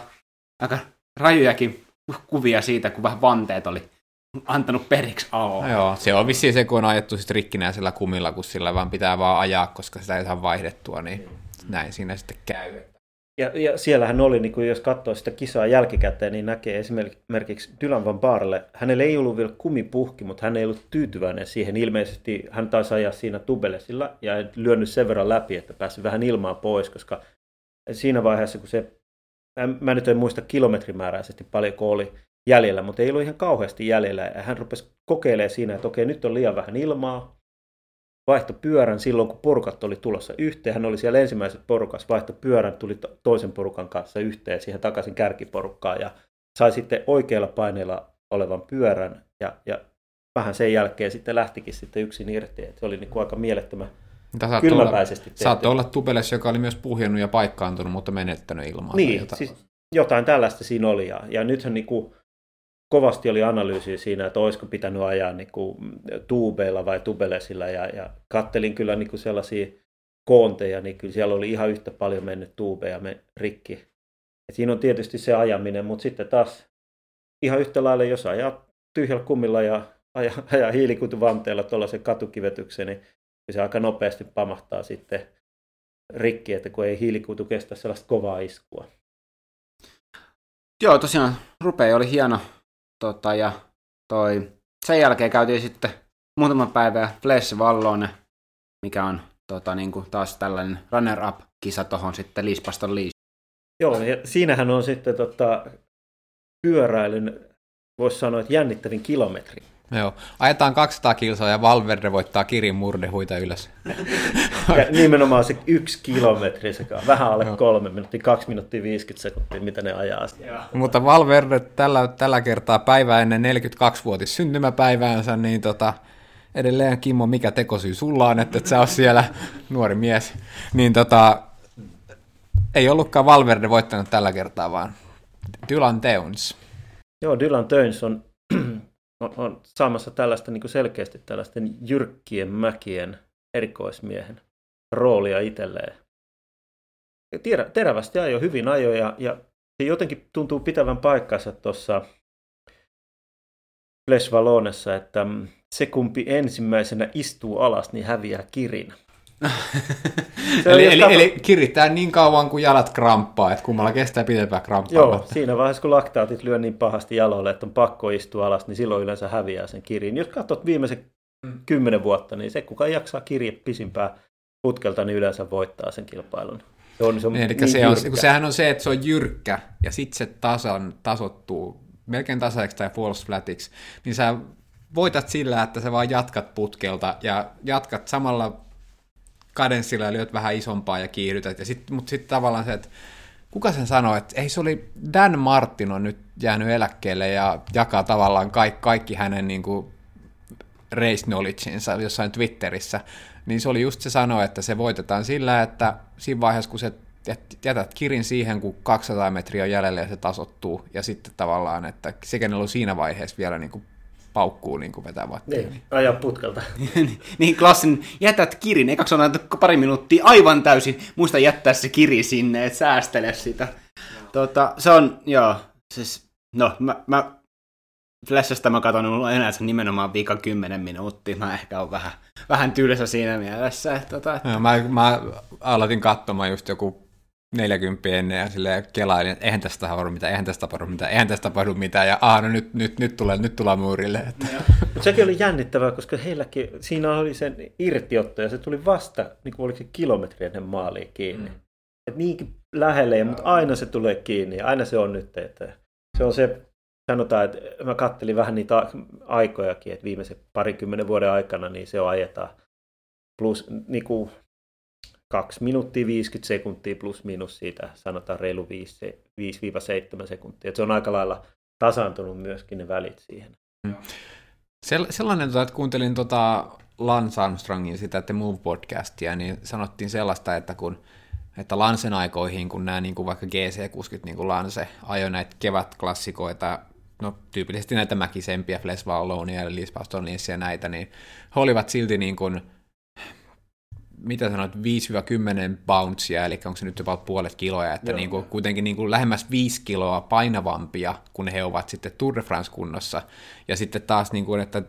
aika rajujakin kuvia siitä, kun vähän vanteet oli antanut periksi aloa. Joo, se on vissiin se, kun on ajettu sit rikkinäisellä kumilla, kun sillä vaan pitää vaan ajaa, koska sitä ei saa vaihdettua, niin näin siinä sitten käy. Ja, ja siellähän oli, niin kuin jos katsoo sitä kisaa jälkikäteen, niin näkee esimerkiksi Dylan Van Baarle. Hänellä ei ollut vielä kumipuhki, mutta hän ei ollut tyytyväinen siihen. Ilmeisesti hän taisi ajaa siinä tubelesilla ja lyönyt sen verran läpi, että pääsi vähän ilmaa pois, koska siinä vaiheessa, kun se, mä nyt en muista kilometrimääräisesti paljonko oli, jäljellä, mutta ei ollut ihan kauheasti jäljellä. Hän rupesi kokeilemaan siinä, että okei, nyt on liian vähän ilmaa. Vaihto pyörän silloin, kun porukat oli tulossa yhteen. Hän oli siellä ensimmäiset porukas, vaihto pyörän, tuli toisen porukan kanssa yhteen siihen takaisin kärkiporukkaan ja sai sitten oikealla paineella olevan pyörän ja, ja vähän sen jälkeen sitten lähtikin sitten yksin irti. Et se oli niin kuin aika mielettömän kylmäpäisesti tehty. Saattoi olla Tubeles, joka oli myös puhjennut ja paikkaantunut, mutta menettänyt ilmaa. Niin, jotain. Siis jotain tällaista siinä oli. Ja, ja nythän niin kuin, kovasti oli analyysiä siinä, että olisiko pitänyt ajaa niin kuin tuubeilla vai tubelesilla ja, ja kattelin kyllä niin kuin sellaisia koonteja, niin kyllä siellä oli ihan yhtä paljon mennyt tuubeja me rikki. Et siinä on tietysti se ajaminen, mutta sitten taas ihan yhtä lailla, jos ajaa tyhjällä kummilla ja ajaa, ajaa hiilikutuvanteella tuollaisen katukivetyksen, niin se aika nopeasti pamahtaa sitten rikki, että kun ei hiilikuitu kestä sellaista kovaa iskua. Joo, tosiaan rupea oli hieno. Tota, ja toi, sen jälkeen käytiin sitten muutama päivä Flash Vallone, mikä on tota, niin kuin taas tällainen runner-up-kisa tuohon sitten Liispaston liis. Joo, ja siinähän on sitten tota, pyöräilyn, voisi sanoa, että jännittävin kilometri. Joo, ajetaan 200 kilsaa ja Valverde voittaa Kirin murdehuita ylös. Ja nimenomaan se yksi kilometri, se on vähän alle kolme minuuttia, kaksi minuuttia 50 sekuntia, mitä ne ajaa. Mutta Valverde tällä, tällä kertaa päivää ennen 42-vuotis syntymäpäiväänsä, niin tota, edelleen Kimmo, mikä tekosyy sulla on, että et sä oot siellä nuori mies, niin tota, ei ollutkaan Valverde voittanut tällä kertaa, vaan Dylan Teuns. Joo, Dylan Teuns on, on, on saamassa tällaista niin kuin selkeästi tällaisten jyrkkien mäkien erikoismiehen roolia itselleen. Terä, terävästi ajo, hyvin ajo ja, ja se jotenkin tuntuu pitävän paikkansa tuossa Les Valonessa, että se kumpi ensimmäisenä istuu alas, niin häviää kirin. eli, eli, kato... eli kirittää niin kauan kuin jalat kramppaa, että kummalla kestää pitempään kramppaa. Joo, siinä vaiheessa kun laktaatit lyö niin pahasti jaloille, että on pakko istua alas, niin silloin yleensä häviää sen kirin. Jos katsot viimeisen mm. kymmenen vuotta, niin se kuka jaksaa kirje pisimpää putkelta, niin yleensä voittaa sen kilpailun. Se on, se on niin, niin se on, kun sehän on se, että se on jyrkkä ja sitten se tasan, tasottuu melkein tasaiseksi tai false flatiksi, niin sä voitat sillä, että sä vaan jatkat putkelta ja jatkat samalla kadenssilla lyöt vähän isompaa ja kiihdytät. Ja sit, mutta sitten tavallaan se, että kuka sen sanoi, että ei se oli Dan Martin on nyt jäänyt eläkkeelle ja jakaa tavallaan kaikki, kaikki hänen niin kuin, race knowledgeinsa jossain Twitterissä, niin se oli just se sanoa, että se voitetaan sillä, että siinä vaiheessa, kun se jätät kirin siihen, kun 200 metriä on jäljellä ja se tasottuu, ja sitten tavallaan, että se, kenellä on siinä vaiheessa vielä niin kuin paukkuu niin kuin vetää vattia. Niin, aja putkelta. niin, klassin, jätät kirin, ekaksi on pari minuuttia aivan täysin, muista jättää se kiri sinne, et säästele sitä. Tota, se on, joo, siis, no, mä, mä Flashista mä katson, mulla on enää se nimenomaan viika 10 minuuttia. Mä ehkä on vähän, vähän tylsä siinä mielessä. Että, tota, että... Joo, mä, mä aloitin katsomaan just joku 40 ennen ja silleen kelailin, että eihän tästä tapahdu mitään, eihän tästä tapahdu mitään, eihän tästä tapahdu mitään, ja aha, no nyt, nyt, nyt, tulee, nyt tulee muurille. Että. Mutta sekin oli jännittävää, koska heilläkin, siinä oli sen irtiotto, ja se tuli vasta, niin kuin oliko se kilometri ennen maaliin kiinni. Mm. Et niinkin lähelle, mutta aina se tulee kiinni, ja aina se on nyt, että se on se, sanotaan, että mä kattelin vähän niitä aikojakin, että viimeisen parikymmenen vuoden aikana, niin se on ajetaan plus niin kuin 2 minuuttia 50 sekuntia plus minus siitä, sanotaan reilu 5-7 sekuntia. Et se on aika lailla tasaantunut myöskin ne välit siihen. Mm. Sellainen, tota, että kuuntelin tota Lance Armstrongin sitä The Move-podcastia, niin sanottiin sellaista, että kun että Lansen aikoihin, kun nämä niin kuin vaikka GC-kuskit, niin kuin Lance, ajoi näitä kevätklassikoita, no tyypillisesti näitä mäkisempiä, Fles Vallonia Liz ja näitä, niin he olivat silti niin kuin, mitä sanoit, 5-10 bouncea, eli onko se nyt jopa puolet kiloja, että niin kuin, kuitenkin niin kuin lähemmäs 5 kiloa painavampia, kun he ovat sitten Tour de France-kunnossa. Ja sitten taas, niin kuin, että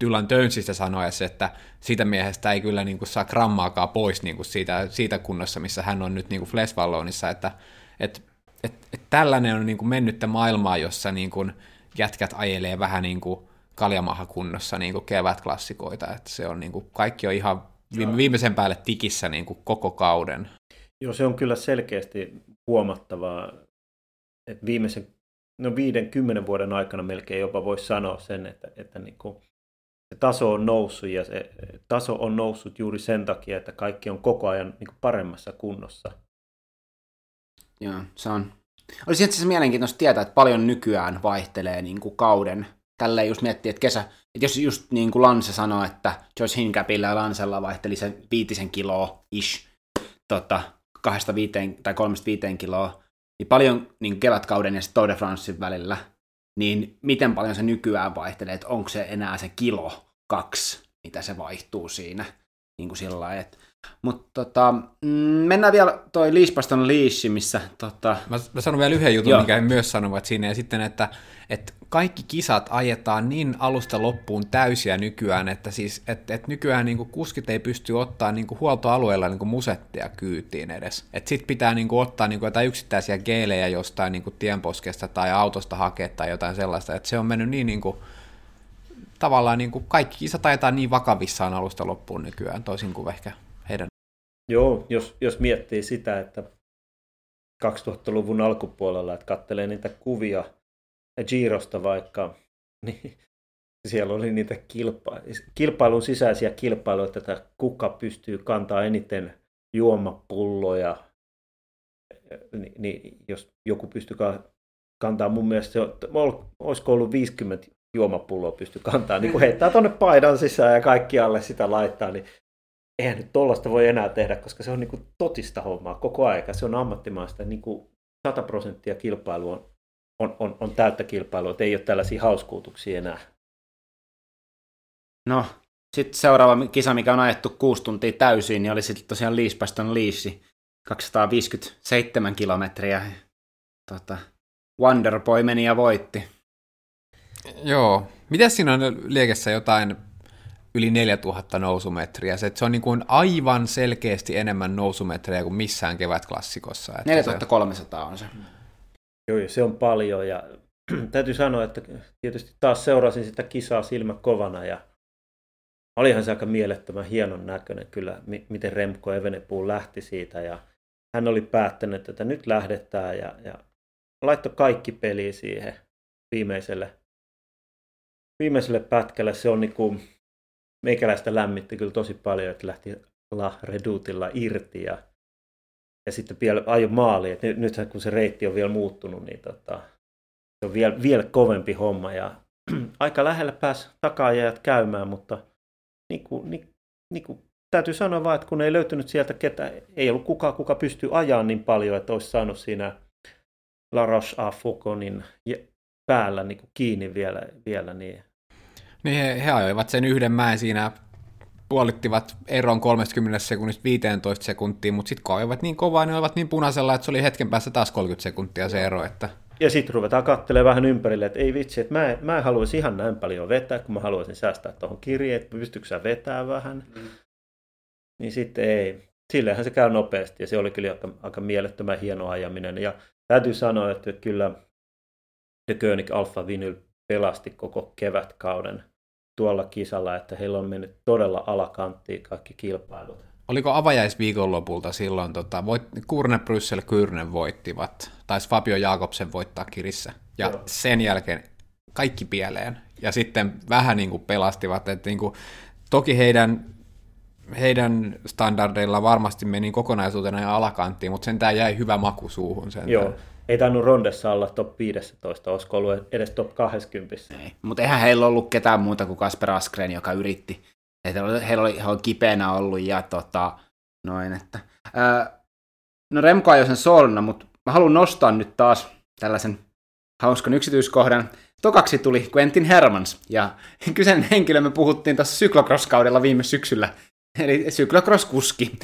Dylan Tönssistä sanoessa, että siitä miehestä ei kyllä niin kuin, saa grammaakaan pois niin kuin siitä, siitä kunnossa, missä hän on nyt niin kuin Flesh että et, et, et tällainen on niin kuin mennyttä maailmaa, jossa niin kuin, jätkät ajelee vähän niin kuin kaljamahakunnossa niin kuin kevätklassikoita, että se on niin kuin, kaikki on ihan viime, viimeisen päälle tikissä niin kuin koko kauden. Joo, se on kyllä selkeästi huomattavaa, että viimeisen no viiden, kymmenen vuoden aikana melkein jopa voisi sanoa sen, että, että niin kuin se taso on noussut ja se taso on noussut juuri sen takia, että kaikki on koko ajan niin kuin paremmassa kunnossa. Joo, se on. Olisi itse asiassa mielenkiintoista tietää, että paljon nykyään vaihtelee niin kuin kauden tälleen just miettii, että kesä, että jos just niin kuin Lanse sanoi, että Joyce Hincapilla ja Lansella vaihteli sen viitisen kiloa ish, tota, kahdesta viiteen tai kolmesta viiteen kiloa, niin paljon niin kevätkauden ja Tour de Francein välillä, niin miten paljon se nykyään vaihtelee, että onko se enää se kilo kaksi, mitä se vaihtuu siinä, niin kuin sillä että Mutta tota, mm, mennään vielä toi Liispaston liissi, missä tota... Mä, mä sanon vielä yhden jutun, Joo. mikä he myös sanovat siinä, ja sitten, että, että kaikki kisat ajetaan niin alusta loppuun täysiä nykyään, että siis, että, että nykyään niin kuin kuskit ei pysty ottaa niin kuin huoltoalueella niin kuin musettia kyytiin edes. Että sit pitää niin kuin ottaa niin kuin jotain yksittäisiä geelejä jostain niin kuin tienposkesta tai autosta hakea tai jotain sellaista, että se on mennyt niin, niin kuin, tavallaan niin kuin kaikki kisat ajetaan niin vakavissaan alusta loppuun nykyään, toisin kuin ehkä. Joo, jos, jos miettii sitä, että 2000-luvun alkupuolella, että katselee niitä kuvia Girosta vaikka, niin siellä oli niitä kilpa- kilpailun sisäisiä kilpailuja, että kuka pystyy kantaa eniten juomapulloja, niin, niin jos joku pystyy kantaa, mun mielestä se olisiko ollut 50 juomapulloa pysty kantaa, niin kun heittää tuonne paidan sisään ja kaikki alle sitä laittaa, niin eihän nyt tollasta voi enää tehdä, koska se on niin kuin totista hommaa koko aika. Se on ammattimaista, niin kuin 100 prosenttia kilpailu on, on, on, on täyttä kilpailua, että ei ole tällaisia hauskuutuksia enää. No, sitten seuraava kisa, mikä on ajettu kuusi tuntia täysin, niin oli sitten tosiaan Liispaston Liissi, 257 kilometriä. Tota, Wonderboy meni ja voitti. Joo. Miten siinä on liekessä jotain yli 4000 nousumetriä. Se, se on niin kuin aivan selkeästi enemmän nousumetrejä kuin missään kevätklassikossa. Että 4300 on se. Joo, se on paljon ja täytyy sanoa, että tietysti taas seurasin sitä kisaa silmä kovana ja olihan se aika mielettömän hienon näköinen kyllä, miten Remco Evenepoel lähti siitä ja hän oli päättänyt, että nyt lähdetään ja, ja laittoi kaikki peli siihen viimeiselle, viimeiselle pätkälle. Se on niin kuin, meikäläistä lämmitti kyllä tosi paljon, että lähti La Redoutilla irti ja, ja sitten vielä ajo maaliin. Että nyt, kun se reitti on vielä muuttunut, niin tota, se on vielä, vielä kovempi homma ja aika lähellä pääsi takaajajat käymään, mutta niin kuin, niin, niin kuin, täytyy sanoa vaan, että kun ei löytynyt sieltä ketä, ei ollut kukaan, kuka pystyy ajaa niin paljon, että olisi saanut siinä La Roche a Foucaultin päällä niin kuin kiinni vielä, vielä niin niin he, he ajoivat sen yhden mäen siinä, puolittivat eron 30 sekunnista 15 sekuntiin, mutta sitten kun ajoivat niin kovaa, niin olivat niin punaisella, että se oli hetken päästä taas 30 sekuntia se ero. Että... Ja sitten ruvetaan katselemaan vähän ympärille, että ei vitsi, että mä, mä en haluaisi ihan näin paljon vetää, kun mä haluaisin säästää tuohon kirjeen, että pystyykö sä vetää vähän. Mm. Niin sitten ei. Silleenhän se käy nopeasti ja se oli kyllä aika, aika mielettömän hieno ajaminen. Ja täytyy sanoa, että kyllä De König Alfa Vinyl pelasti koko kevätkauden tuolla kisalla, että heillä on mennyt todella alakanttiin kaikki kilpailut. Oliko avajaisviikonlopulta silloin, tota, voit, Kurne Bryssel Kyrne voittivat, taisi Fabio Jakobsen voittaa kirissä, ja Joo. sen jälkeen kaikki pieleen, ja sitten vähän niin kuin pelastivat, että niin kuin, toki heidän, heidän standardeilla varmasti meni kokonaisuutena ja alakanttiin, mutta sen tämä jäi hyvä maku suuhun. Sen Joo, ei tainnut Rondessa olla top 15, olisiko ollut edes top 20. Ei, mutta eihän heillä ollut ketään muuta kuin Kasper Askren, joka yritti. Heillä oli, heillä oli ihan kipeänä ollut ja tota, noin, että... Ää, no Remko ajoi sen solna, mutta mä haluan nostaa nyt taas tällaisen hauskan yksityiskohdan. Tokaksi tuli Quentin Hermans, ja kyseinen henkilö me puhuttiin tuossa syklocross-kaudella viime syksyllä, eli cyclocross-kuski.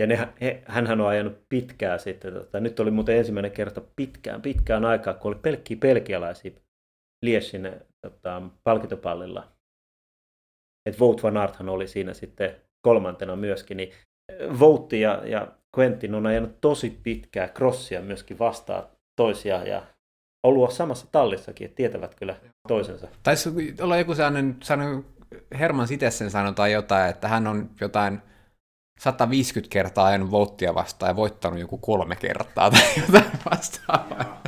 Ja ne, he, hänhän on ajanut pitkään sitten. Tota, nyt oli muuten ensimmäinen kerta pitkään, pitkään aikaa, kun oli pelkkiä pelkialaisia Liesin tota, palkintopallilla. Et Vout van Aerthan oli siinä sitten kolmantena myöskin. Niin Voutti ja, ja Quentin on ajanut tosi pitkää crossia myöskin vastaan toisiaan ja ollut samassa tallissakin, että tietävät kyllä toisensa. Taisi olla joku sellainen, sellainen Herman itse sen sanoi tai jotain, että hän on jotain 150 kertaa ajanut volttia vastaan ja voittanut joku kolme kertaa tai jotain vastaavaa.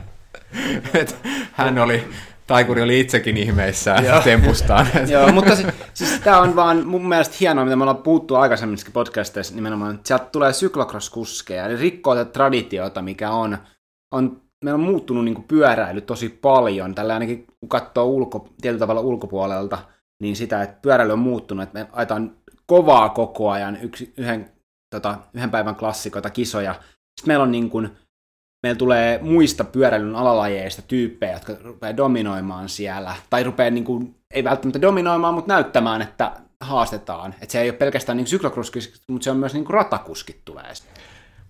hän oli, taikuri oli itsekin ihmeissään Joo. tempustaan. Joo, mutta siis, siis tämä on vaan mun mielestä hienoa, mitä me ollaan puhuttu aikaisemmissakin podcasteissa nimenomaan, että sieltä tulee syklocross-kuskeja, eli rikkoo tätä traditiota, mikä on, on meillä on muuttunut niin pyöräily tosi paljon, tällä ainakin kun katsoo ulko, tietyllä tavalla ulkopuolelta, niin sitä, että pyöräily on muuttunut, että me ajetaan kovaa koko ajan, yksi, yhden, tota, yhden päivän klassikoita, kisoja. Sitten meillä on niin kuin, meillä tulee muista pyöräilyn alalajeista tyyppejä, jotka rupeaa dominoimaan siellä, tai rupeaa niin kuin, ei välttämättä dominoimaan, mutta näyttämään, että haastetaan. Että se ei ole pelkästään niin syklokruskit, mutta se on myös niin kuin ratakuskit tulee.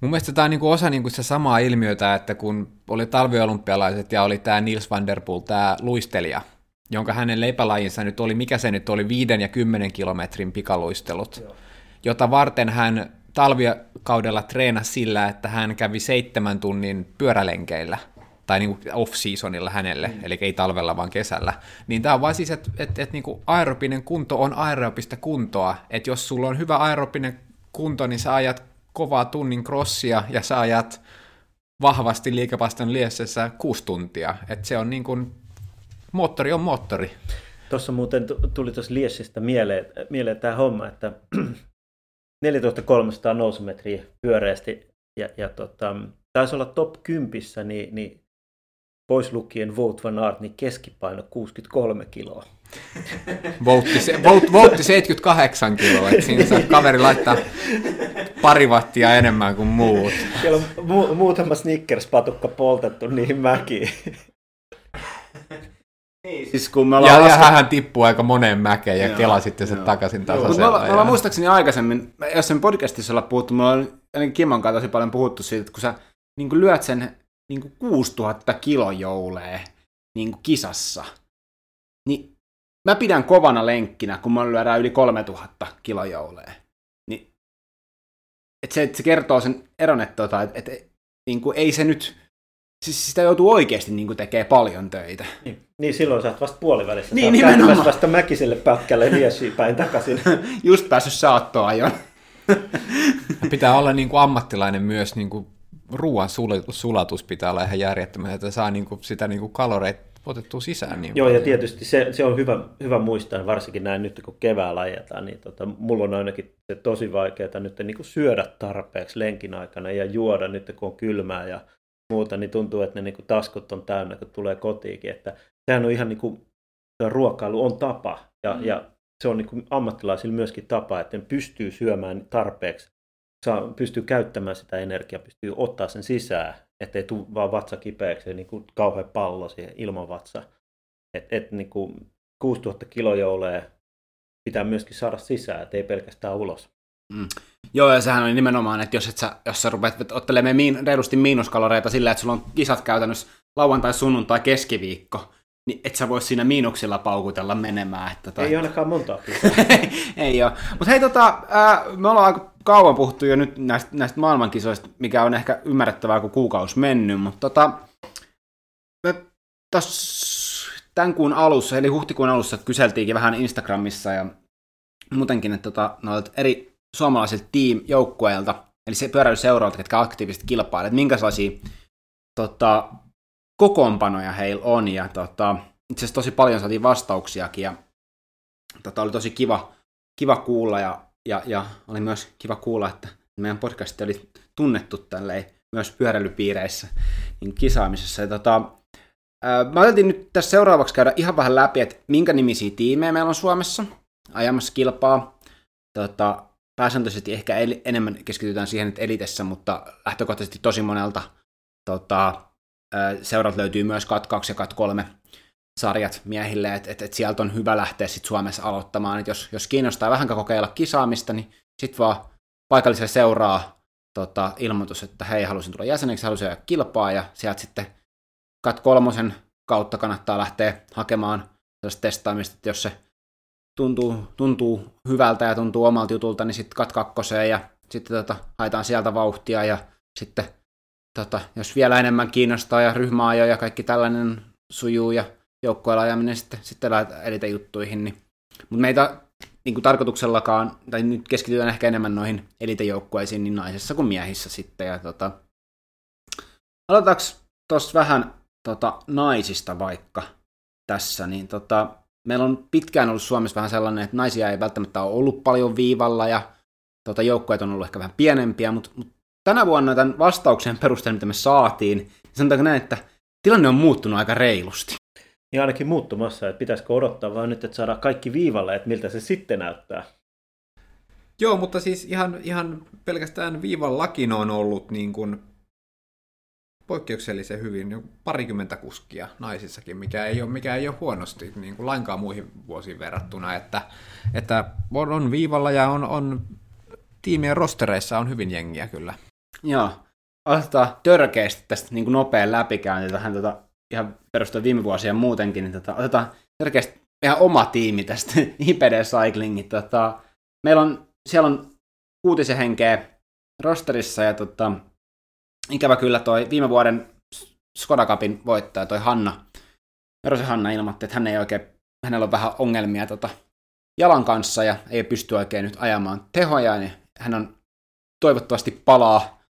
Mun mielestä tämä on niinku osa niinku se samaa ilmiötä, että kun oli talviolympialaiset ja oli tämä Nils van der Poel, tämä luistelija, jonka hänen leipälajinsa nyt oli, mikä se nyt oli, viiden ja kymmenen kilometrin pikaluistelut, Joo. jota varten hän talvikaudella treenasi sillä, että hän kävi seitsemän tunnin pyörälenkeillä tai niin off-seasonilla hänelle, mm. eli ei talvella vaan kesällä, niin tämä on vain siis, että et, et niin aerobinen kunto on aerobista kuntoa, että jos sulla on hyvä aerobinen kunto, niin sä ajat kovaa tunnin crossia ja sä ajat vahvasti liikepaston liessessä kuusi tuntia, että se on niin kuin, moottori on moottori. Tuossa muuten tuli tuossa Liessistä mieleen, mieleen tämä homma, että 4300 nousumetriä pyöreästi ja, ja tota, taisi olla top 10, niin, niin pois lukien Vout van Aert, niin keskipaino 63 kiloa. Voutti, se, vout, voutti 78 kiloa, että siinä saa kaveri laittaa pari wattia enemmän kuin muut. Siellä on mu- muutama Snickers-patukka poltettu niihin mäkiin. Niin, siis kun me ja, laske... ja hän tippuu aika moneen mäkeen ja kela sitten sen takaisin tasaisella. Mutta me, me ollaan muistaakseni aikaisemmin, jos sen podcastissa ollaan puhuttu, me ollaan Kimon kanssa tosi paljon puhuttu siitä, että kun sä niin lyöt sen niin kuin 6000 kilojoulee niin kuin kisassa, niin mä pidän kovana lenkkinä, kun mä lyödään yli 3000 kilojoulee. Niin, että se, että se kertoo sen eron, että, tota, että, että niin kuin ei se nyt, siis sitä joutuu oikeasti niin tekee paljon töitä. Niin, niin silloin sä oot vasta puolivälissä. Niin, nimenomaan. vasta mäkiselle pätkälle liessiin päin takaisin. Just päässyt saattoajon. Pitää olla niin kuin ammattilainen myös niin kuin ruoan sulatus pitää olla ihan järjettömän, että saa niin kuin sitä niin kuin kaloreita otettua sisään. Niin Joo, paljon. ja tietysti se, se on hyvä, hyvä muistaa, varsinkin näin nyt kun keväällä ajetaan, niin tota, mulla on ainakin se tosi vaikeaa nyt niin kuin syödä tarpeeksi lenkin aikana ja juoda nyt kun on kylmää ja muuta, niin tuntuu, että ne niin kuin taskut on täynnä, kun tulee kotiinkin. Että sehän on ihan niin kuin, ruokailu on tapa ja, mm. ja se on niin kuin ammattilaisilla myöskin tapa, että ne pystyy syömään tarpeeksi saa, pystyy käyttämään sitä energiaa, pystyy ottaa sen sisään, ettei tule vaan vatsa kipeäksi niin kuin kauhean pallo siihen ilman vatsa. Et, et, niin kuin 6000 kilojoulee pitää myöskin saada sisään, ettei pelkästään ulos. Mm. Joo, ja sehän oli nimenomaan, että jos, et sä, jos sä rupeat ottelemaan miin, reilusti miinuskaloreita sillä, että sulla on kisat käytännössä lauantai, sunnuntai, keskiviikko, niin et sä vois siinä miinuksilla paukutella menemään. Että tai... Ei ainakaan montaa Ei ole. Mutta hei, tota, ää, me ollaan aika kauan puhuttu jo nyt näistä, näistä maailmankisoista, mikä on ehkä ymmärrettävää, kun kuukausi mennyt, mutta tota, me tämän kuun alussa, eli huhtikuun alussa kyseltiinkin vähän Instagramissa ja muutenkin, että tota, eri suomalaisilta team-joukkueilta, eli se pyöräilyseuroilta, ketkä aktiivisesti kilpailevat, että minkälaisia tota, kokoonpanoja heillä on, ja tota, itse asiassa tosi paljon saatiin vastauksiakin, ja tota, oli tosi kiva, kiva kuulla, ja, ja, ja oli myös kiva kuulla, että meidän podcast oli tunnettu tälleen myös pyöräilypiireissä niin kisaamisessa. Ja tota, ää, mä ajattelin nyt tässä seuraavaksi käydä ihan vähän läpi, että minkä nimisiä tiimejä meillä on Suomessa ajamassa kilpaa. Tota, pääsääntöisesti ehkä enemmän keskitytään siihen, että elitessä, mutta lähtökohtaisesti tosi monelta tota, seurat löytyy myös kat 2 ja kat 3 sarjat miehille, että et, et sieltä on hyvä lähteä sitten Suomessa aloittamaan, että jos, jos kiinnostaa vähän kokeilla kisaamista, niin sitten vaan paikalliselle seuraa tota, ilmoitus, että hei, halusin tulla jäseneksi, halusin ajaa kilpaa, ja sieltä sitten kat kolmosen kautta kannattaa lähteä hakemaan testaamista, että jos se tuntuu, tuntuu hyvältä ja tuntuu omalta jutulta, niin sitten kat kakkoseen, ja sitten tota, haetaan sieltä vauhtia, ja sitten tota, jos vielä enemmän kiinnostaa ja ryhmäajo ja kaikki tällainen sujuu ja joukkoilla ajaminen sitten, sitten elite juttuihin. Niin. Mutta meitä niin kuin tarkoituksellakaan, tai nyt keskitytään ehkä enemmän noihin elitejoukkueisiin niin naisissa kuin miehissä sitten. Ja, tota, aloitetaanko tuossa vähän tota, naisista vaikka tässä, niin tota, meillä on pitkään ollut Suomessa vähän sellainen, että naisia ei välttämättä ole ollut paljon viivalla ja tota, joukkueet on ollut ehkä vähän pienempiä, mutta, mutta tänä vuonna tämän vastauksen perusteella, mitä me saatiin, niin sanotaanko näin, että tilanne on muuttunut aika reilusti. Niin ainakin muuttumassa, että pitäisikö odottaa vaan nyt, että saadaan kaikki viivalle, että miltä se sitten näyttää. Joo, mutta siis ihan, ihan pelkästään viivan lakin on ollut niin kuin poikkeuksellisen hyvin, niin parikymmentä kuskia naisissakin, mikä ei ole, mikä ei ole huonosti niin kuin lainkaan muihin vuosiin verrattuna, että, että on, on viivalla ja on, on tiimien rostereissa on hyvin jengiä kyllä. Joo, otetaan törkeästi tästä niin kuin nopean läpikäynti tähän tota, ihan perustuen viime vuosia muutenkin, niin tota, otetaan törkeästi ihan oma tiimi tästä IPD Cyclingin. Tota, meillä on, siellä on kuutisen henkeä rosterissa ja tota, ikävä kyllä toi viime vuoden Skoda Cupin voittaja, toi Hanna, Merosen Hanna ilmoitti, että hän ei oikein, hänellä on vähän ongelmia tota, jalan kanssa ja ei pysty oikein nyt ajamaan tehoja, niin hän on toivottavasti palaa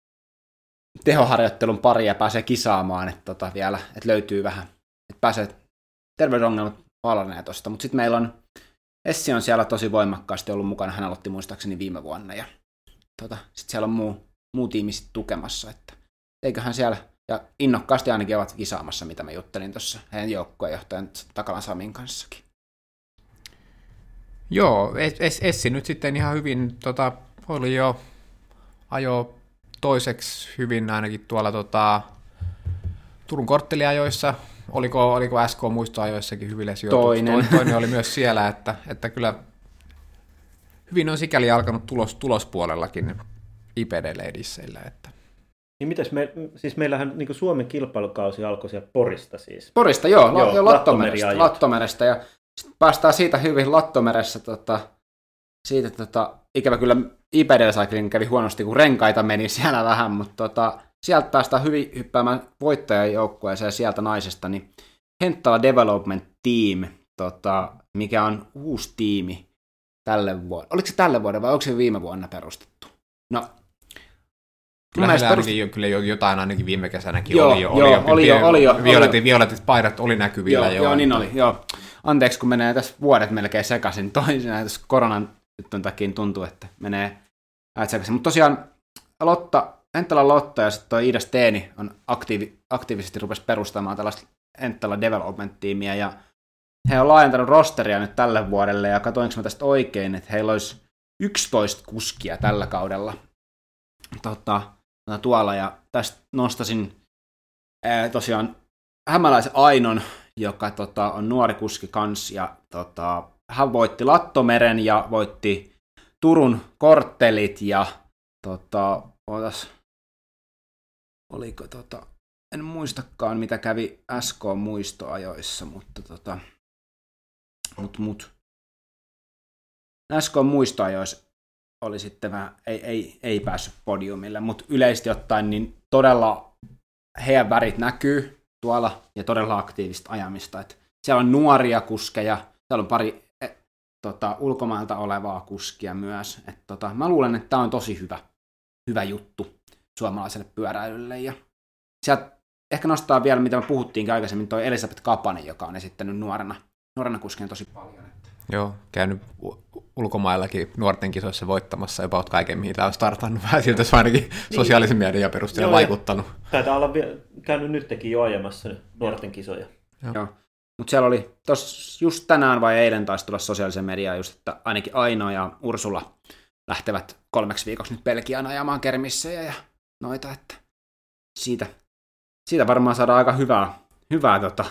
tehoharjoittelun pari ja pääsee kisaamaan, että tota vielä, että löytyy vähän, että pääsee terveysongelmat palanee tosta, mutta sitten meillä on Essi on siellä tosi voimakkaasti ollut mukana, hän aloitti muistaakseni viime vuonna ja tota, sitten siellä on muu, muu tiimi sit tukemassa, että eiköhän siellä, ja innokkaasti ainakin ovat kisaamassa, mitä mä juttelin tuossa heidän joukkueenjohtajan Takalan Samin kanssakin. Joo, Essi nyt sitten ihan hyvin tota, oli jo ajo toiseksi hyvin ainakin tuolla tota, Turun kortteliajoissa. Oliko, oliko SK muistoajoissakin hyville sijoituksia? Toinen. Toinen oli myös siellä, että, että kyllä hyvin on sikäli alkanut tulos, tulospuolellakin IPD-leidisseillä. Että. Niin mitäs me, siis meillähän niin Suomen kilpailukausi alkoi siellä Porista siis. Porista, joo, joo, joo Lattomerestä, Lattomerestä, ja päästään siitä hyvin Lattomeressä, tota, siitä tota, ikävä kyllä IPD Cycling kävi huonosti, kun renkaita meni siellä vähän, mutta tota, sieltä päästään hyvin hyppäämään voittajajoukkueeseen sieltä naisesta, niin Henttala Development Team, tota, mikä on uusi tiimi tälle vuodelle. Oliko se tälle vuodelle vai onko se viime vuonna perustettu? No, Kyllä perust... ainakin, kyllä jotain ainakin viime kesänäkin joo, oli jo. Joo, oli, oli jo, oli jo. Violetit, violetit paidat oli näkyvillä joo, jo. Joo, niin oli, joo. Anteeksi, kun menee tässä vuodet melkein sekaisin toisinaan, tässä koronan takia tuntuu, että menee sekaisin. Mutta tosiaan Lotta, Enttala Lotta ja sitten toi Iida Steeni on aktiivi, aktiivisesti rupesi perustamaan tällaista Enttala Development-tiimiä ja he on laajentanut rosteria nyt tälle vuodelle ja katoinko mä tästä oikein, että heillä olisi 11 kuskia tällä kaudella tota, tuolla ja tästä nostasin ää, tosiaan hämäläisen Ainon, joka tota, on nuori kuski kans ja tota, hän voitti Lattomeren ja voitti Turun korttelit ja tota, otas, oliko tota, en muistakaan mitä kävi SK muistoajoissa, mutta tota, mut, mut. SK muistoajoissa oli sitten vähän, ei, ei, ei päässyt podiumille, mutta yleisesti ottaen niin todella heidän värit näkyy tuolla ja todella aktiivista ajamista. Et siellä on nuoria kuskeja, siellä on pari e, tota, ulkomailta olevaa kuskia myös. Et, tota, mä luulen, että tämä on tosi hyvä, hyvä juttu suomalaiselle pyöräilylle. Ja sieltä ehkä nostaa vielä, mitä me puhuttiin aikaisemmin, toi Elisabeth Kapanen, joka on esittänyt nuorena, nuorena kuskina tosi paljon. Joo, käynyt ulkomaillakin nuorten kisoissa voittamassa about kaiken, mihin tämä on startannut. Vähän siltä se ainakin niin. sosiaalisen median perusteella Joo, vaikuttanut. Taitaa olla vielä, käynyt nytkin jo ajamassa nuorten kisoja. Joo. Joo. Mutta siellä oli tos just tänään vai eilen taisi tulla sosiaalisen mediaan just, että ainakin Aino ja Ursula lähtevät kolmeksi viikoksi nyt Belgiaan ajamaan kermissejä ja noita, että siitä, siitä varmaan saadaan aika hyvää, hyvää tota,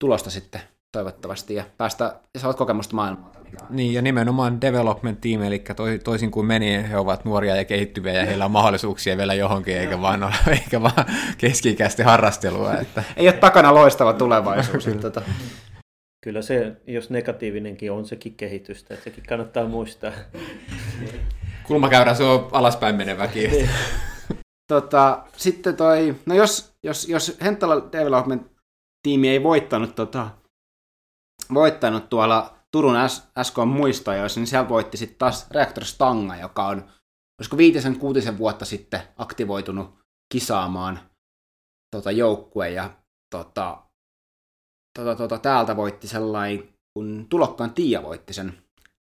tulosta sitten toivottavasti ja päästä ja saat kokemusta maailmalta. Niin, ja nimenomaan development team, eli toisin kuin meni, he ovat nuoria ja kehittyviä ja heillä on mahdollisuuksia vielä johonkin, eikä vaan, ole, eikä vaan keski-ikäisesti harrastelua. Että. Ei ole takana loistava tulevaisuus. tota. Kyllä se, jos negatiivinenkin on sekin kehitystä, että sekin kannattaa muistaa. Kulmakäyrä se on alaspäin meneväkin. Niin. tota, sitten toi, no jos, jos, jos Hentala Development tiimi ei voittanut tota, voittanut tuolla Turun SK muistoajoissa, niin siellä voitti sitten taas Reactor Stanga, joka on, olisiko viitisen kuutisen vuotta sitten aktivoitunut kisaamaan tota, joukkue ja tota, tota, tota, täältä voitti sellainen, kun Tulokkaan Tiia voitti sen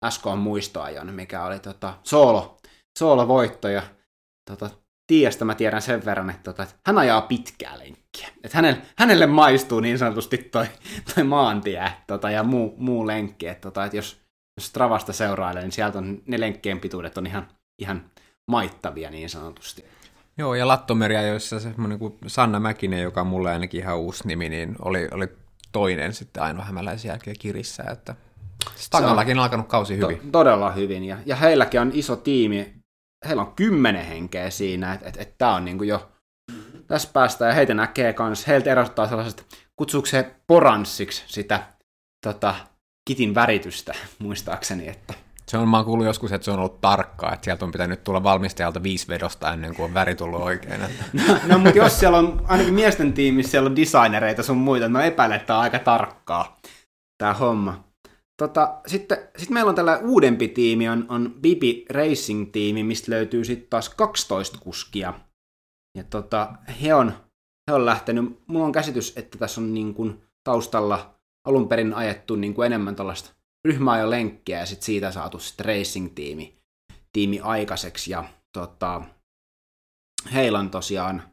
SK muistoajon, mikä oli tota, soolo, soolo voitto ja tota, Tiiasta mä tiedän sen verran, että, tota, että hän ajaa pitkää lenkkiä. Että hänelle, hänelle maistuu niin sanotusti toi, toi maantie tota, ja muu, muu lenkki. Että, tota, että jos, jos Stravasta seurailee, niin sieltä on ne lenkkien pituudet on ihan, ihan maittavia niin sanotusti. Joo, ja Lattomeria, joissa semmoinen kuin Sanna Mäkinen, joka on mulle ainakin ihan uusi nimi, niin oli, oli toinen sitten ainoa hämäläisen jälkeen kirissä, että Stangallakin on alkanut kausi hyvin. To- todella hyvin, ja, ja heilläkin on iso tiimi, heillä on kymmenen henkeä siinä, että et, et tämä on niinku jo, tässä päästään, ja heitä näkee kans, heiltä erottaa sellaiset, kutsuuko se poranssiksi sitä tota, kitin väritystä, muistaakseni, että se on, mä oon kuullut joskus, että se on ollut tarkkaa, että sieltä on pitänyt tulla valmistajalta viisi vedosta ennen kuin on väri tullut oikein. No, no mutta jos siellä on, ainakin miesten tiimissä siellä on designereita sun muita, niin mä epäilen, että on aika tarkkaa, tämä homma. Tota, sitten sit meillä on tällä uudempi tiimi, on, on Bibi Racing-tiimi, mistä löytyy sitten taas 12 kuskia. Ja tota, he, on, he on lähtenyt, mulla on käsitys, että tässä on niin kuin taustalla alun perin ajettu niin kuin enemmän tällaista ryhmäajo lenkkiä ja sitten siitä saatu sitten racing-tiimi tiimi aikaiseksi. Ja tota, heillä on tosiaan,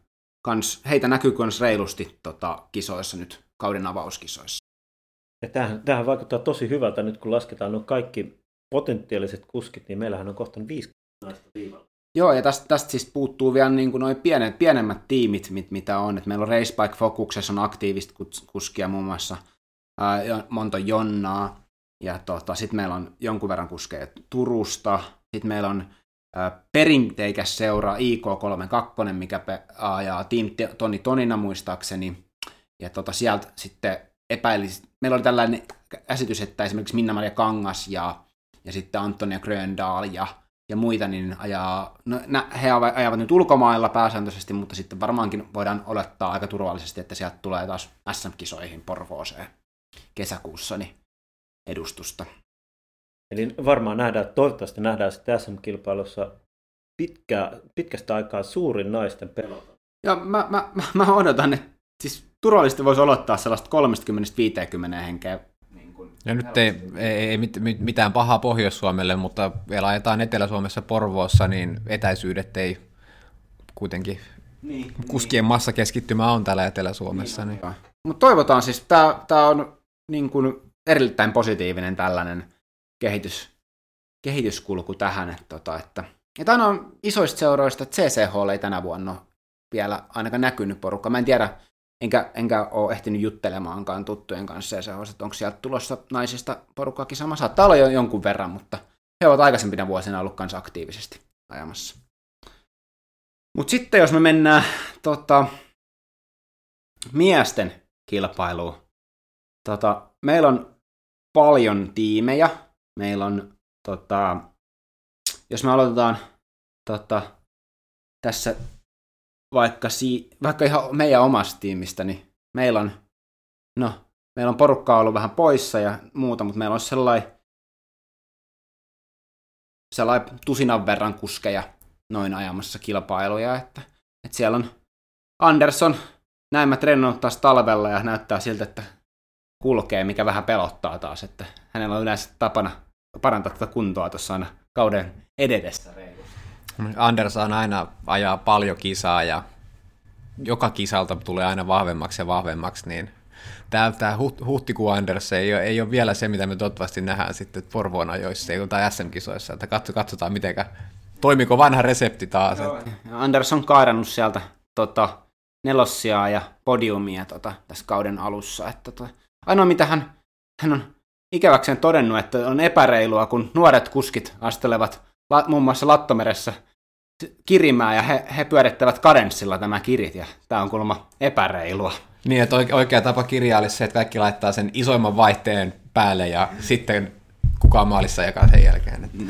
kans, heitä näkyy myös reilusti tota, kisoissa nyt, kauden avauskisoissa. Ja tämähän, tämähän vaikuttaa tosi hyvältä nyt, kun lasketaan nuo kaikki potentiaaliset kuskit, niin meillähän on kohta viisi naista viivalla. Joo, ja tästä, tästä siis puuttuu vielä niin kuin noin pienet, pienemmät tiimit, mit, mitä on. Et meillä on Racebike Focuksessa on aktiivista kuskia muun muassa ää, monta Jonnaa, ja tota, sitten meillä on jonkun verran kuskeja Turusta, sitten meillä on ää, perinteikäs seura IK32, mikä pe- ajaa Team Toni Tonina muistaakseni, ja tota, sieltä sitten epäili, meillä oli tällainen käsitys, että esimerkiksi Minna-Maria Kangas ja, ja sitten Antonia Gröndal ja, ja muita, niin ajaa, no, nä, he ajavat nyt ulkomailla pääsääntöisesti, mutta sitten varmaankin voidaan olettaa aika turvallisesti, että sieltä tulee taas SM-kisoihin Porvooseen kesäkuussa, niin edustusta. Eli varmaan nähdään, toivottavasti nähdään sitten SM-kilpailussa pitkä, pitkästä aikaa suurin naisten pelota. Joo, mä, mä, mä, mä odotan, että siis turvallisesti voisi olottaa sellaista 30-50 henkeä. Niin ja nyt ei, ei, ei mitään pahaa Pohjois-Suomelle, mutta vielä ajetaan Etelä-Suomessa Porvoossa, niin etäisyydet ei kuitenkin niin, kuskien niin. massakeskittymä on täällä Etelä-Suomessa. Niin. niin. Mutta toivotaan siis, tämä on niin kuin erittäin positiivinen tällainen kehitys, kehityskulku tähän. Että, tota, että, että aina on isoista seuroista, että CCH ei tänä vuonna vielä ainakaan näkynyt porukka. Mä en tiedä, enkä, enkä ole ehtinyt juttelemaankaan tuttujen kanssa CCH, että onko sieltä tulossa naisista porukkaakin sama. Saattaa olla jo jonkun verran, mutta he ovat aikaisempina vuosina ollut kanssa aktiivisesti ajamassa. Mutta sitten jos me mennään tota, miesten kilpailuun, tota, meillä on paljon tiimejä. Meillä on, tota, jos me aloitetaan tota, tässä vaikka, si- vaikka ihan meidän omasta tiimistä, niin meillä on, no, meillä on porukkaa ollut vähän poissa ja muuta, mutta meillä on sellainen, sellainen tusinan verran kuskeja noin ajamassa kilpailuja, että, että siellä on Anderson, näin mä treenannut taas talvella ja näyttää siltä, että kulkee, mikä vähän pelottaa taas, että hänellä on yleensä tapana parantaa tätä kuntoa tuossa aina kauden ededessä. Anderson aina ajaa paljon kisaa ja joka kisalta tulee aina vahvemmaksi ja vahvemmaksi, niin tämä, tämä huhtikuun Anders ei ole, ei ole vielä se, mitä me toivottavasti nähdään sitten Porvoon ajoissa tai SM-kisoissa, että katsotaan mitenkä, toimiko vanha resepti taas. Joo. Että. Anders on kairannut sieltä tota, nelossia ja podiumia tota, tässä kauden alussa, että tota, Ainoa mitä hän, hän on ikäväkseen todennut, että on epäreilua, kun nuoret kuskit astelevat la, muun muassa Lattomeressä kirimään ja he, he pyörittävät kadenssilla tämä kirit ja tämä on kuulemma epäreilua. Niin, että oikea tapa kirjaa olisi se, että kaikki laittaa sen isoimman vaihteen päälle ja sitten kukaan maalissa jakaa sen jälkeen. Mm.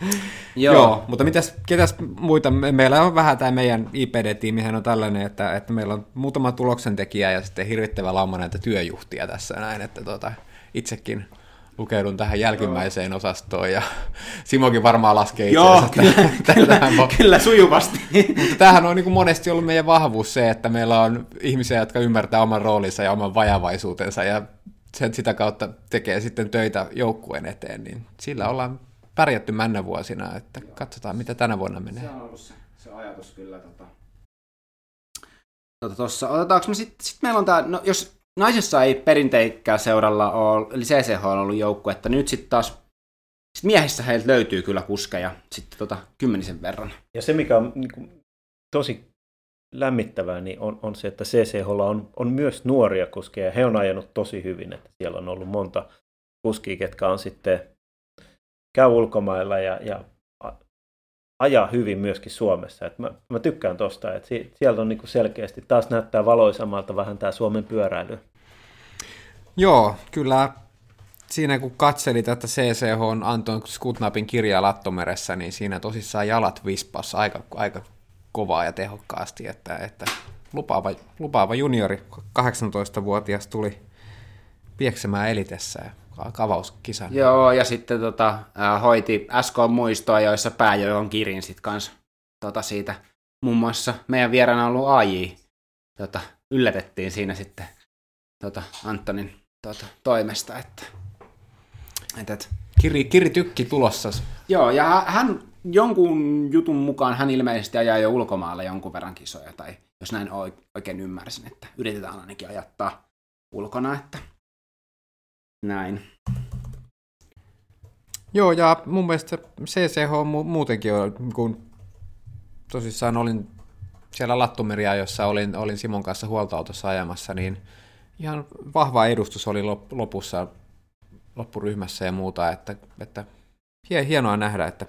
Joo. Joo, mutta mitäs, ketäs muita? Meillä on vähän tämä meidän IPD-tiimihän on tällainen, että, että meillä on muutama tuloksentekijä ja sitten hirvittävä lauma näitä työjuhtia tässä näin, että tota, itsekin lukeudun tähän jälkimmäiseen Joo. osastoon ja Simokin varmaan laskee itse Joo, kyllä, kyllä, kyllä, sujuvasti. Mutta tämähän on niin kuin monesti ollut meidän vahvuus se, että meillä on ihmisiä, jotka ymmärtää oman roolinsa ja oman vajavaisuutensa ja sen sitä kautta tekee sitten töitä joukkueen eteen, niin sillä ollaan pärjätty männä vuosina, että Joo. katsotaan mitä tänä vuonna menee. Se on ollut se, se ajatus kyllä. Tota. Tota, tossa, otetaanko me sitten, sit meillä on tämä, no jos naisessa ei perinteikkää seuralla ole, eli CCH on ollut joukkue, että nyt sitten taas sit miehissä heiltä löytyy kyllä kuskeja sitten tota, kymmenisen verran. Ja se, mikä on niin kuin, tosi lämmittävää niin on, on se, että CCH on, on myös nuoria kuskeja. He on ajanut tosi hyvin, että siellä on ollut monta kuskia, ketkä on sitten käy ulkomailla ja, ja ajaa hyvin myöskin Suomessa. Et mä, mä tykkään tosta, että sieltä on niinku selkeästi taas näyttää valoisammalta vähän tämä Suomen pyöräily. Joo, kyllä siinä kun katseli tätä CCH Anton Skutnapin kirjaa Lattomeressä, niin siinä tosissaan jalat vispas aika, aika kovaa ja tehokkaasti, että, että lupaava, lupaava juniori, 18-vuotias tuli pieksemään elitessä kavauskisan. Joo, ja sitten tota, hoiti SK-muistoa, joissa pääjojon kirin sitten kanssa tota, siitä. Muun muassa meidän vieraana ollut AJ tota, yllätettiin siinä sitten tota, Antonin tota, toimesta, että et, et. Kiri, Kiri Tykki tulossa. Joo, ja hän jonkun jutun mukaan hän ilmeisesti ajaa jo ulkomailla jonkun verran kisoja, tai jos näin oikein ymmärsin, että yritetään ainakin ajattaa ulkona, että näin. Joo, ja mun mielestä CCH muutenkin on, kun tosissaan olin siellä Lattumeria, jossa olin, olin Simon kanssa huoltoautossa ajamassa, niin ihan vahva edustus oli lopussa loppuryhmässä ja muuta, että, että hienoa nähdä, että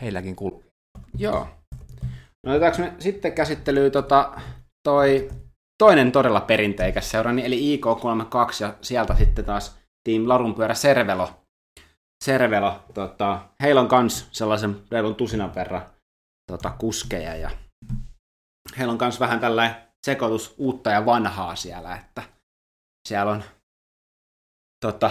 heilläkin kulkee. Joo. No otetaanko me sitten käsittelyyn tota, toi toinen todella perinteikäs seura, eli IK32, ja sieltä sitten taas Team Larunpyörä Servelo. Servelo, tota, heillä on kans sellaisen reilun tusinan verran tota, kuskeja, ja heillä on kans vähän tällainen sekoitus uutta ja vanhaa siellä, että siellä on tota,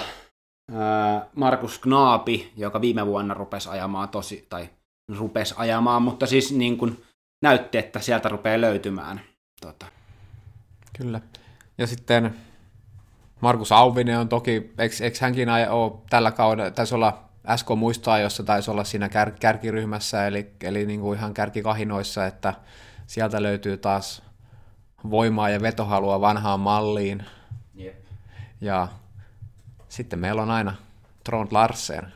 Markus Knaapi, joka viime vuonna rupesi ajamaan tosi, tai rupesi ajamaan, mutta siis niin kuin näytti, että sieltä rupeaa löytymään. Tota. Kyllä. Ja sitten Markus Auvinen on toki, eikö, eikö hänkin ole tällä kaudella, taisi olla SK muistaa, jossa taisi olla siinä kär, kärkiryhmässä, eli, eli niin kuin ihan kärkikahinoissa, että sieltä löytyy taas voimaa ja vetohalua vanhaan malliin. Yep. Ja sitten meillä on aina Trond Larsen.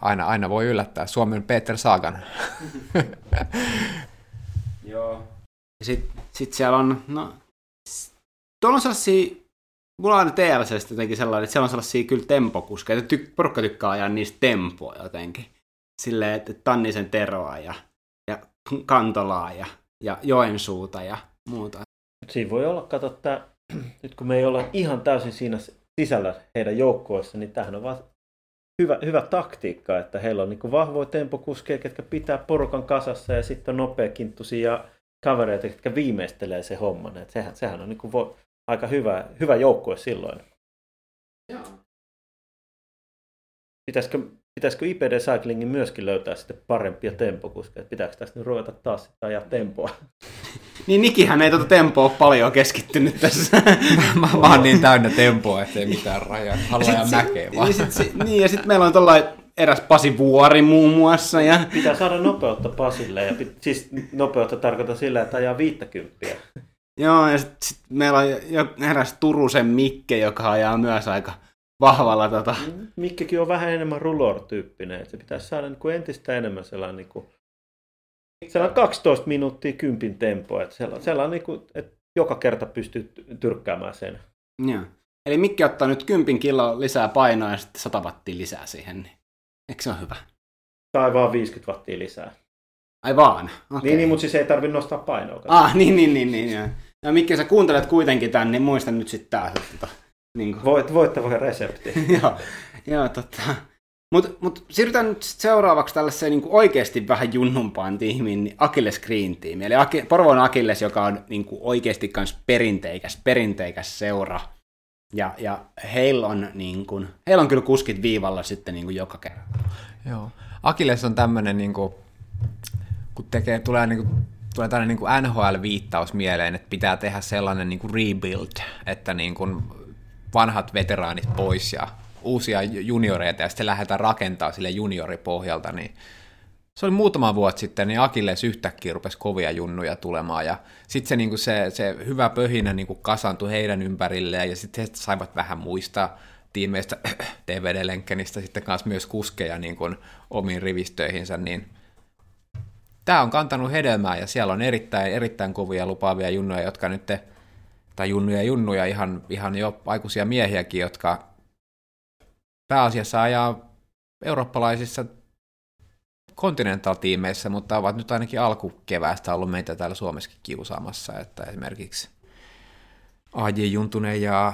Aina, aina voi yllättää. Suomen Peter Sagan. Joo. Sitten sit siellä on, no, tuolla on sellaisia, mulla on aina TLCstä jotenkin sellainen, että siellä on sellaisia kyllä tempokuskeja, että ty, porukka tykkää ajaa niistä tempoa jotenkin. Silleen, että Tannisen Teroa ja, ja Kantolaa ja, ja Joensuuta ja muuta. Siinä voi olla, kato, että nyt kun me ei olla ihan täysin siinä sisällä heidän joukkoissa, niin tähän on vaan hyvä, hyvä taktiikka, että heillä on niin vahvoja tempokuskeja, jotka pitää porukan kasassa ja sitten on nopeakinttuisia kavereita, jotka viimeistelee se homman. Että sehän, sehän on niin vo, aika hyvä, hyvä joukkue silloin. Joo. Pitäisikö, pitäisikö IPD Cyclingin myöskin löytää sitten parempia tempokuskeja? Pitääkö tästä nyt ruveta taas sitten ajaa tempoa? Niin Nikihän ei tuota tempoa ole paljon keskittynyt tässä. mä, mä oon niin täynnä tempoa, ettei mitään rajaa. Haluan ja mäkeä vaan. Niin, sit, niin, ja sitten meillä on tuollainen eräs Pasi Vuori muun muassa. Ja... Pitää saada nopeutta Pasille. Ja pit, siis nopeutta tarkoittaa sillä, että ajaa 50. Joo, ja sitten sit meillä on jo eräs Turusen Mikke, joka ajaa myös aika vahvalla. Tota... Mikkekin on vähän enemmän rulor-tyyppinen. Se pitäisi saada niin kuin entistä enemmän sellainen niin kuin on 12 minuuttia kympin tempo, että siellä on niin kuin, että joka kerta pystyy tyrkkäämään sen. Joo. Eli Mikki ottaa nyt kympin kilo lisää painoa ja sitten 100 wattia lisää siihen, niin eikö se ole hyvä? Tai vaan 50 wattia lisää. Ai vaan? Okay. Niin, niin, mutta siis ei tarvitse nostaa painoa. Ah, niin, niin, niin, niin. Ja, ja Mikki, sä kuuntelet kuitenkin tämän, niin muista nyt sitten tää. Tota, niin kuin. Voit, voittava resepti. joo, joo, tota, mutta mut siirrytään nyt seuraavaksi tällaiseen niin oikeasti vähän junnumpaan tiimiin, niin Akilles Green Team. Eli Aki, Porvoon Akilles, joka on niin kuin oikeasti myös perinteikäs, perinteikäs seura. Ja, ja heillä, on, niin kuin, heillä on kyllä kuskit viivalla sitten niin kuin joka kerta. Joo. Akilles on tämmöinen, niin kuin, kun tekee, tulee, niin kuin, tulee tällainen niin NHL-viittaus mieleen, että pitää tehdä sellainen niin kuin rebuild, että niin kuin vanhat veteraanit pois ja uusia junioreita ja sitten lähdetään rakentamaan sille junioripohjalta, niin se oli muutama vuosi sitten, niin Akilles yhtäkkiä rupesi kovia junnuja tulemaan, ja sitten se, niin se, se hyvä pöhinä niin kasantui heidän ympärilleen, ja sitten he saivat vähän muistaa tiimeistä TVD-lenkkänistä sitten kanssa myös kuskeja niin kuin omiin rivistöihinsä, niin tämä on kantanut hedelmää ja siellä on erittäin, erittäin kovia lupaavia junnuja, jotka nyt, tai junnuja junnuja, ihan, ihan jo aikuisia miehiäkin, jotka pääasiassa ajaa eurooppalaisissa Continental-tiimeissä, mutta ovat nyt ainakin alkukeväästä ollut meitä täällä Suomessakin kiusaamassa, että esimerkiksi AJ Juntunen ja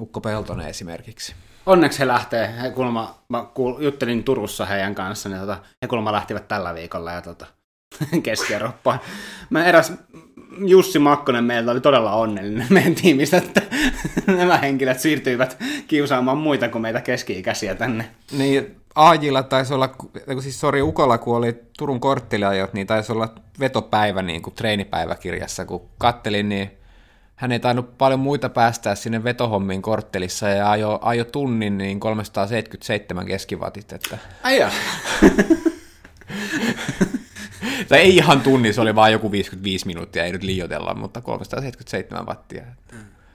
Ukko Peltonen esimerkiksi. Onneksi he lähtee, he kulma, mä kuul, juttelin Turussa heidän kanssa, niin tota, he kulma lähtivät tällä viikolla ja tota, Keski-Eurooppaan. Mä eräs Jussi Makkonen meiltä oli todella onnellinen meidän tiimistä, että nämä henkilöt siirtyivät kiusaamaan muita kuin meitä keski-ikäisiä tänne. Niin, Aajilla taisi olla, siis sori Ukolla, kun oli Turun kortteliajot, niin taisi olla vetopäivä niin kuin treenipäiväkirjassa, kun kattelin, niin hän ei tainnut paljon muita päästää sinne vetohommiin korttelissa ja ajo, ajo tunnin niin 377 keskivatit. Että... Aija. tai ei ihan tunni, se oli vain joku 55 minuuttia, ei nyt liioitella, mutta 377 wattia.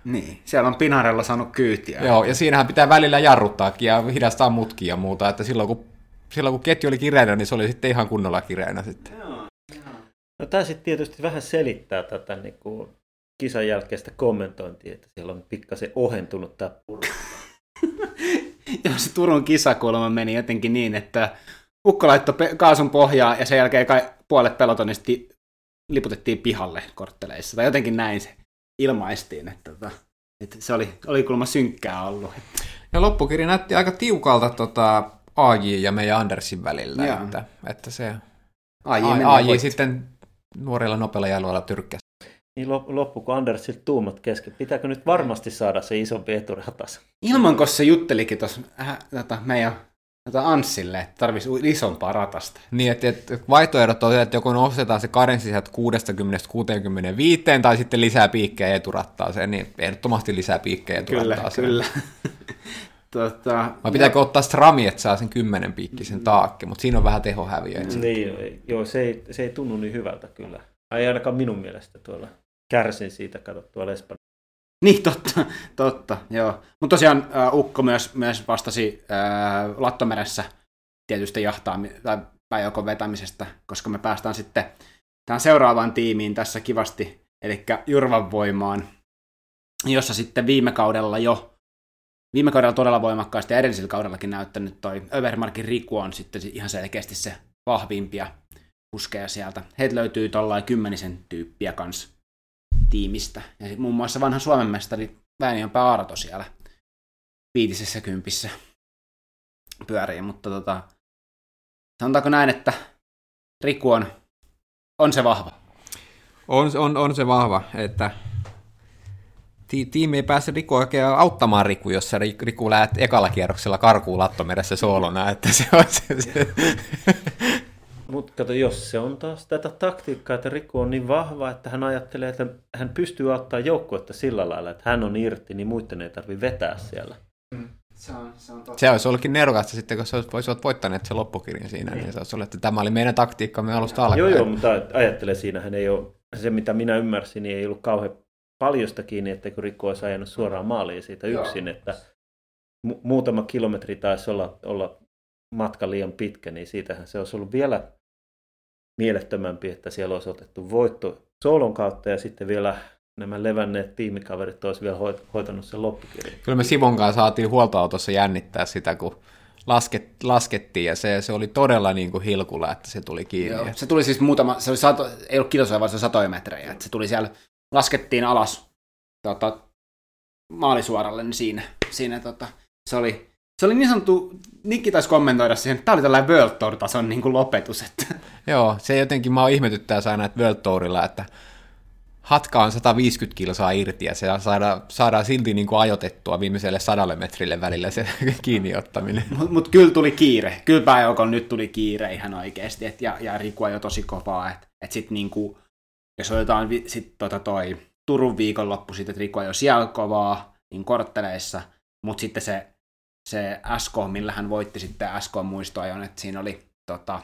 Niin, siellä on Pinarella saanut kyytiä. Joo, ja siinähän pitää välillä jarruttaakin ja hidastaa mutkia ja muuta, että silloin kun, silloin kun ketju oli kireänä, niin se oli sitten ihan kunnolla kireänä sitten. Joo, No tämä sitten tietysti vähän selittää tätä niin kuin kisan jälkeistä kommentointia, että siellä on pikkasen ohentunut tämä Joo, se Turun kisakulma meni jotenkin niin, että Ukko laittoi kaasun pohjaa ja sen jälkeen kai puolet pelotonista liputettiin pihalle kortteleissa. Tai jotenkin näin se ilmaistiin, että, tota, että se oli, oli kuulemma synkkää ollut. Ja loppukirja näytti aika tiukalta tota, AJ ja meidän Andersin välillä, että, että se AJ, AJ sitten nuorilla nopeilla jaloilla tyrkkäsi. Niin loppuko Andersilta tuumat kesken? Pitääkö nyt varmasti saada se isompi eturatas? Ilman, se juttelikin tuossa äh, tota, meidän Anssille, että tarvisi isompaa ratasta. Niin, että, että vaihtoehdot on, että joko nostetaan se karenssi sieltä 60-65 tai sitten lisää piikkejä eturattaaseen, niin ehdottomasti lisää piikkejä eturattaaseen. Kyllä, kyllä. tota, Vai pitääkö no. ottaa strami, että saa sen 10 piikkisen mm. taakke, mutta siinä on vähän tehohäviö. Niin, joo, se ei, se ei tunnu niin hyvältä kyllä. Ei ainakaan minun mielestä tuolla. Kärsin siitä, kato tuolla Espanjassa niin, totta, totta, joo. Mutta tosiaan uh, Ukko myös, myös vastasi uh, Lattomeressä tietystä jahtaa tai päiväkon vetämisestä, koska me päästään sitten tähän seuraavaan tiimiin tässä kivasti, eli Jurvan voimaan, jossa sitten viime kaudella jo, viime kaudella todella voimakkaasti ja edellisellä kaudellakin näyttänyt toi Övermarkin Riku on sitten ihan selkeästi se vahvimpia kuskeja sieltä. Heitä löytyy tollain kymmenisen tyyppiä kanssa tiimistä. Ja muun muassa vanha Suomen mestari Väinionpää Arto siellä viitisessä kympissä pyörii, mutta tota, sanotaanko näin, että Riku on, on se vahva. On, on, on se vahva, että ti- tiimi ei pääse Riku oikein auttamaan Riku, jos se Riku lähdet ekalla kierroksella karkuun lattomeressä soolona, että se on se, se. Mutta kato, jos se on taas tätä taktiikkaa, että Riku on niin vahva, että hän ajattelee, että hän pystyy ottaa joukkuetta sillä lailla, että hän on irti, niin muiden ei tarvitse vetää siellä. Mm. Se, on, se, on totta. se olisi ollutkin nerokasta sitten, kun olisivat voittaneet se loppukirjan siinä, niin, niin se olisi ollut, että tämä oli meidän taktiikkamme alusta alkaen. Joo, joo, mutta ajattele siinähän ei ole, se mitä minä ymmärsin, niin ei ollut kauhean paljosta kiinni, että kun Rikko olisi ajanut suoraan maaliin siitä yksin, joo. että mu- muutama kilometri taisi olla, olla matka liian pitkä, niin siitähän se olisi ollut vielä mielettömämpi, että siellä olisi otettu voitto soolon kautta ja sitten vielä nämä levänneet tiimikaverit olisi vielä hoitanut sen loppukirjan. Kyllä me Sivon kanssa saatiin huoltoautossa jännittää sitä, kun lasket, laskettiin ja se, se oli todella niin kuin hilkulla, että se tuli kiinni. Joo, se tuli siis muutama, se oli sato, ei ollut kilosoja, vaan se satoja metrejä. Että se tuli siellä, laskettiin alas tota, maalisuoralle, niin siinä, siinä tota, se oli se oli niin sanottu, Nikki taisi kommentoida siihen, että tämä oli tällainen World Tour-tason niin kuin lopetus. Että. Joo, se jotenkin mä oon ihmetyttää aina, että World Tourilla, että hatka on 150 kilsaa irti ja se saadaan, saadaan silti niin kuin ajotettua viimeiselle sadalle metrille välillä se kiinni ottaminen. Mutta mut kyllä tuli kiire. Kyllä pääjoukon nyt tuli kiire ihan oikeasti. Et, ja, ja Riku jo tosi kovaa. Että et sitten niin kuin, jos otetaan sit tota toi Turun viikonloppu, sitten Riku jo siellä kovaa niin kortteleissa, mutta sitten se se SK, millä hän voitti sitten SK muistoajon, että siinä oli tota,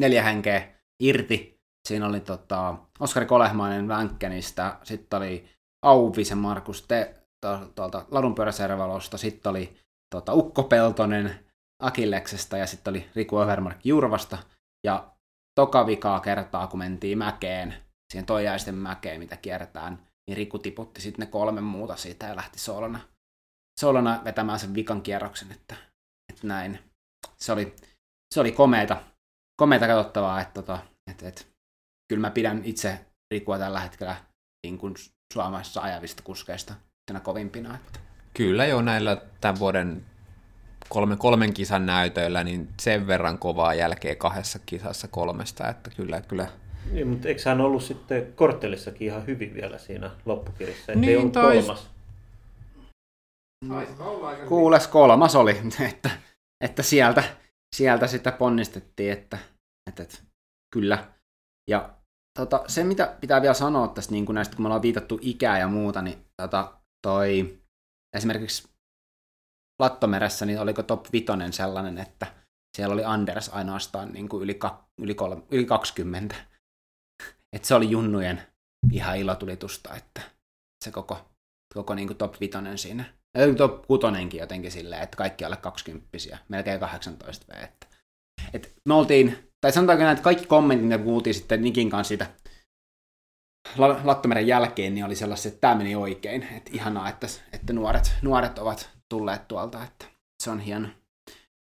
neljä henkeä irti. Siinä oli tota, Oskari Kolehmainen Vänkkänistä, sitten oli Auvisen Markus Te, tuolta Ladunpyöräservalosta, sitten oli tota, Ukko Peltonen Akilleksesta ja sitten oli Riku Övermark Jurvasta. Ja toka vikaa kertaa, kun mentiin mäkeen, siihen toijaisten mäkeen, mitä kierretään, niin Riku tiputti sitten ne kolme muuta siitä ja lähti solona, solona vetämään sen vikan kierroksen, että, että näin. Se oli, se oli komeita, komeita katsottavaa, että, tota, että, että kyllä mä pidän itse Rikua tällä hetkellä niin kuin Suomessa ajavista kuskeista tänä kovimpina. Että. Kyllä jo näillä tämän vuoden kolmen, kolmen kisan näytöillä, niin sen verran kovaa jälkeä kahdessa kisassa kolmesta, että kyllä, kyllä niin, mutta eikö hän ollut sitten korttelissakin ihan hyvin vielä siinä loppukirjassa, ettei niin, ollut tais... kolmas? Kuules kolmas oli, että, että sieltä, sieltä sitä ponnistettiin, että, että, että kyllä. Ja tota, se, mitä pitää vielä sanoa tästä niin kuin näistä, kun me ollaan viitattu ikää ja muuta, niin tota, toi, esimerkiksi Lattomeressä, niin oliko top vitonen sellainen, että siellä oli Anders ainoastaan niin kuin yli, ka, yli, kolme, yli 20. että se oli junnujen ihan ilotulitusta, että se koko, koko niin kuin top vitonen siinä. Ja top kutonenkin jotenkin silleen, että kaikki alle 20 melkein 18 V. Että, että me oltiin, tai sanotaanko näin, että kaikki kommentit, mitä kuultiin sitten Nikin kanssa siitä Lattomeren jälkeen, niin oli sellaisia, että tämä meni oikein. Että ihanaa, että, että nuoret, nuoret ovat tulleet tuolta, että se on hieno.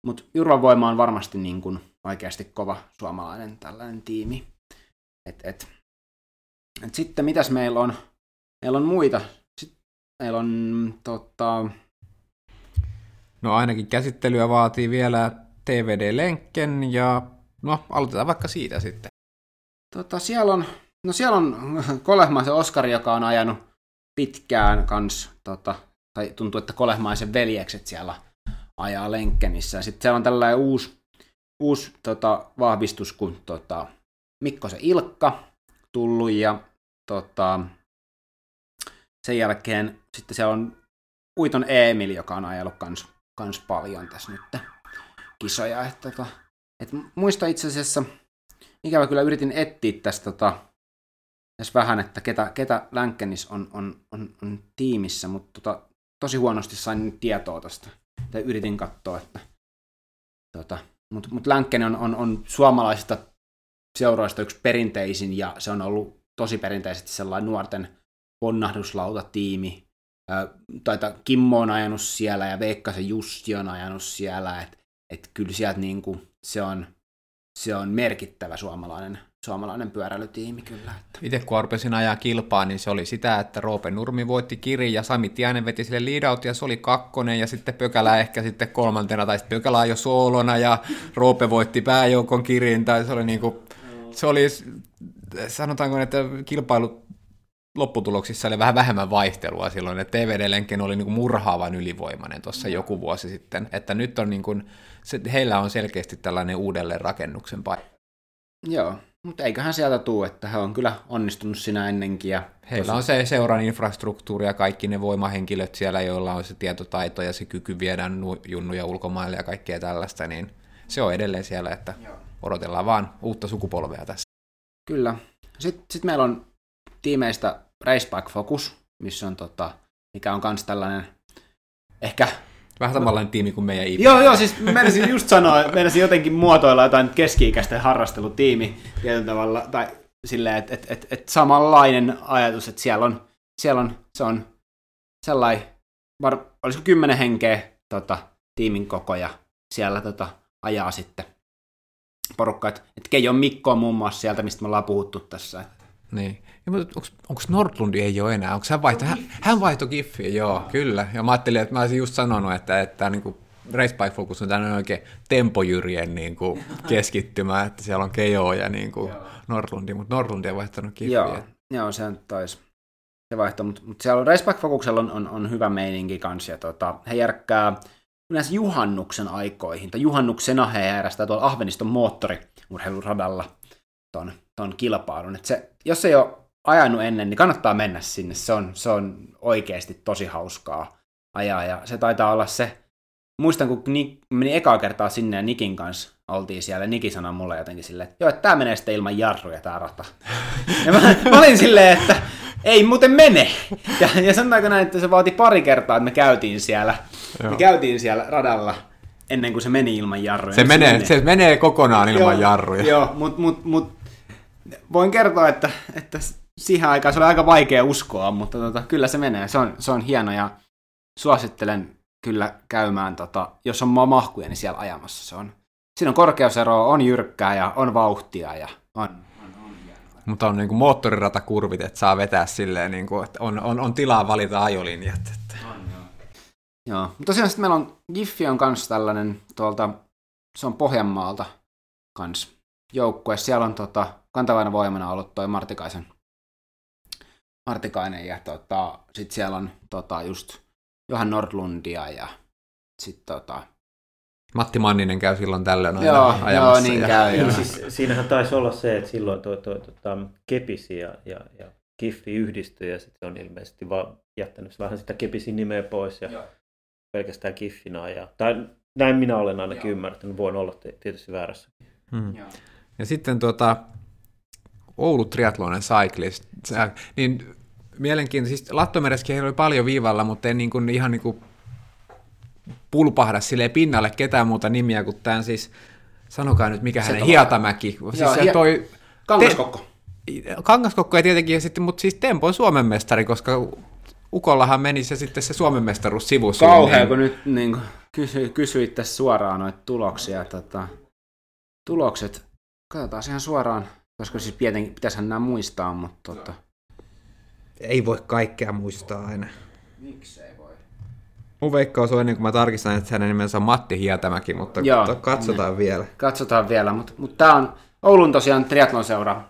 Mutta Jurvan Voima on varmasti niin kuin oikeasti kova suomalainen tällainen tiimi. Et, et. Et sitten mitäs meillä on? Meillä on muita. Meillä on tota... No ainakin käsittelyä vaatii vielä TVD-lenkken ja no aloitetaan vaikka siitä sitten. Tota, siellä on, no siellä on Kolehmaisen Oskari, joka on ajanut pitkään kans, tota, tai tuntuu, että Kolehmaisen veljekset siellä ajaa Lenkkenissä. Sitten siellä on tällainen uusi, uusi tota, vahvistus, kun tota, Mikkosen Ilkka tullut ja tota, sen jälkeen sitten siellä on Uiton Emil, joka on ajellut kans, kans paljon tässä nyt kisoja. Että, tota, et muista itse asiassa, ikävä kyllä yritin etsiä tästä tota, tässä vähän, että ketä, ketä Länkkenis on, on, on, on tiimissä, mutta tota, tosi huonosti sain nyt tietoa tästä. Tai yritin katsoa, että tota, mutta mut Länkkänen on, on, on suomalaisista seuroista yksi perinteisin ja se on ollut tosi perinteisesti sellainen nuorten ponnahduslautatiimi. Taita Kimmo on ajanut siellä ja Veikkasen Justi on ajanut siellä, että et kyllä sieltä niinku, se, on, se on merkittävä suomalainen suomalainen pyöräilytiimi kyllä. Että. Itse kun arpesin ajaa kilpaa, niin se oli sitä, että Roope Nurmi voitti kiri ja Sami Tiainen veti sille lead ja se oli kakkonen ja sitten Pökälä ehkä sitten kolmantena tai sitten Pökälä jo soolona ja Roope voitti pääjoukon kirin tai se oli niinku, se oli sanotaanko, että kilpailu lopputuloksissa oli vähän vähemmän vaihtelua silloin, että TVD-lenken oli niin kuin murhaavan ylivoimainen tuossa joku vuosi sitten, että nyt on niin kuin, se, heillä on selkeästi tällainen uudelleen rakennuksen paikka. Joo, mutta eiköhän sieltä tuu, että he on kyllä onnistunut siinä ennenkin. Ja Heillä tosi... on se seuran infrastruktuuri ja kaikki ne voimahenkilöt siellä, joilla on se tietotaito ja se kyky viedä junnuja ulkomaille ja kaikkea tällaista, niin se on edelleen siellä, että Joo. odotellaan vaan uutta sukupolvea tässä. Kyllä. Sitten sit meillä on tiimeistä Raceback Focus, missä on tota, mikä on myös tällainen ehkä Vähän samanlainen tiimi kuin meidän IP. Joo, joo, siis menisin just sanoa, menisin jotenkin muotoilla jotain keski-ikäisten harrastelutiimi tietyllä tavalla, tai silleen, että et, et, et samanlainen ajatus, että siellä on, siellä on, se on sellainen, var, olisiko kymmenen henkeä tota, tiimin koko, ja siellä tota, ajaa sitten porukka, että et Keijo Mikko on muun muassa sieltä, mistä me ollaan puhuttu tässä. Niin. Onko Nordlundi ei ole enää? Onko hän vaihto? Hän, hän vaihtoi Giffiä, joo, kyllä. Ja mä ajattelin, että mä olisin just sanonut, että, että niin kuin Race by Focus on tämmöinen oikein tempojyrien niin kuin keskittymä, että siellä on Kejo ja niin kuin Nordlundi, mutta Nordlundi on vaihtanut Giffiä. Joo, joo se on taisi se vaihto, mutta, mutta siellä on Race by Focuksella on, on, on, hyvä meininki kanssa, ja tota, he järkkää yleensä juhannuksen aikoihin, tai juhannuksena he järjestää tuolla Ahveniston moottoriurheiluradalla ton, ton kilpailun. Et se, jos ei ole ajanut ennen, niin kannattaa mennä sinne. Se on, se on oikeasti tosi hauskaa ajaa, ja se taitaa olla se, muistan kun Nick, meni ekaa kertaa sinne ja Nikin kanssa oltiin siellä, Niki sanoi mulle jotenkin silleen, että joo, että tää menee sitten ilman jarruja tää rata. ja mä, mä olin silleen, että ei muuten mene. Ja, ja sanotaanko näin, että se vaati pari kertaa, että me käytiin siellä, Joo. me käytiin siellä radalla. ennen kuin se meni ilman jarruja. Se, niin menee, se menee kokonaan ilman joo, jarruja. Joo, mutta mut, mut, voin kertoa, että, että siihen aikaan se oli aika vaikea uskoa, mutta tota, kyllä se menee. Se on, se on hieno ja suosittelen kyllä käymään, tota, jos on mahkuja, niin siellä ajamassa se on. Siinä on korkeusero, on jyrkkää ja on vauhtia ja on. Mutta on niinku moottoriratakurvit, että saa vetää silleen, niinku, että on, on, on tilaa valita ajolinjat. Että. On, joo. Joo, mutta tosiaan sitten meillä on, Giffi on kanssa tällainen tuolta, se on Pohjanmaalta kans joukkue. Siellä on tota, kantavana voimana ollut toi Martikaisen Martikainen ja tota, sitten siellä on tota, just Johan Nordlundia ja sitten tota... Matti Manninen käy silloin tällöin aina joo, ajamassa. Joo, niin ja... käy. Niin, siis, siinähän taisi olla se, että silloin toi, toi, toi, tota, Kepisi ja, ja, ja Kiffi yhdistyi ja sitten on ilmeisesti vaan jättänyt vähän sitä Kepisin nimeä pois ja joo. pelkästään Kiffina. Ja, tai näin minä olen ainakin joo. ymmärtänyt, voin olla tietysti väärässä. Hmm. Ja sitten tuota, Oulu Triathlonen Cyclist, niin mielenkiintoista. Siis Lattomereskin oli paljon viivalla, mutta en niin kuin, ihan niin kuin pulpahda sille pinnalle ketään muuta nimiä kuin tämän siis, sanokaa nyt mikä hänen, Hietamäki. Siis Joo, se toi, Kangaskokko. Te, Kangaskokko ei tietenkin, sitten, mutta siis Tempo on Suomen mestari, koska Ukollahan meni se sitten se Suomen mestaruus sivussa. Kauhea, niin... kun nyt niin kysy, kysyit tässä suoraan noita tuloksia. Tota, tulokset, katsotaan ihan suoraan, koska siis pitäisihän nämä muistaa, mutta tota, ei voi kaikkea muistaa aina. Miksei voi? Mun veikkaus on ennen kuin mä tarkistan, että hänen nimensä on Matti Hietämäki, mutta Joo, katsotaan ne. vielä. Katsotaan vielä, mutta, mutta tämä on Oulun tosiaan triatlon seura,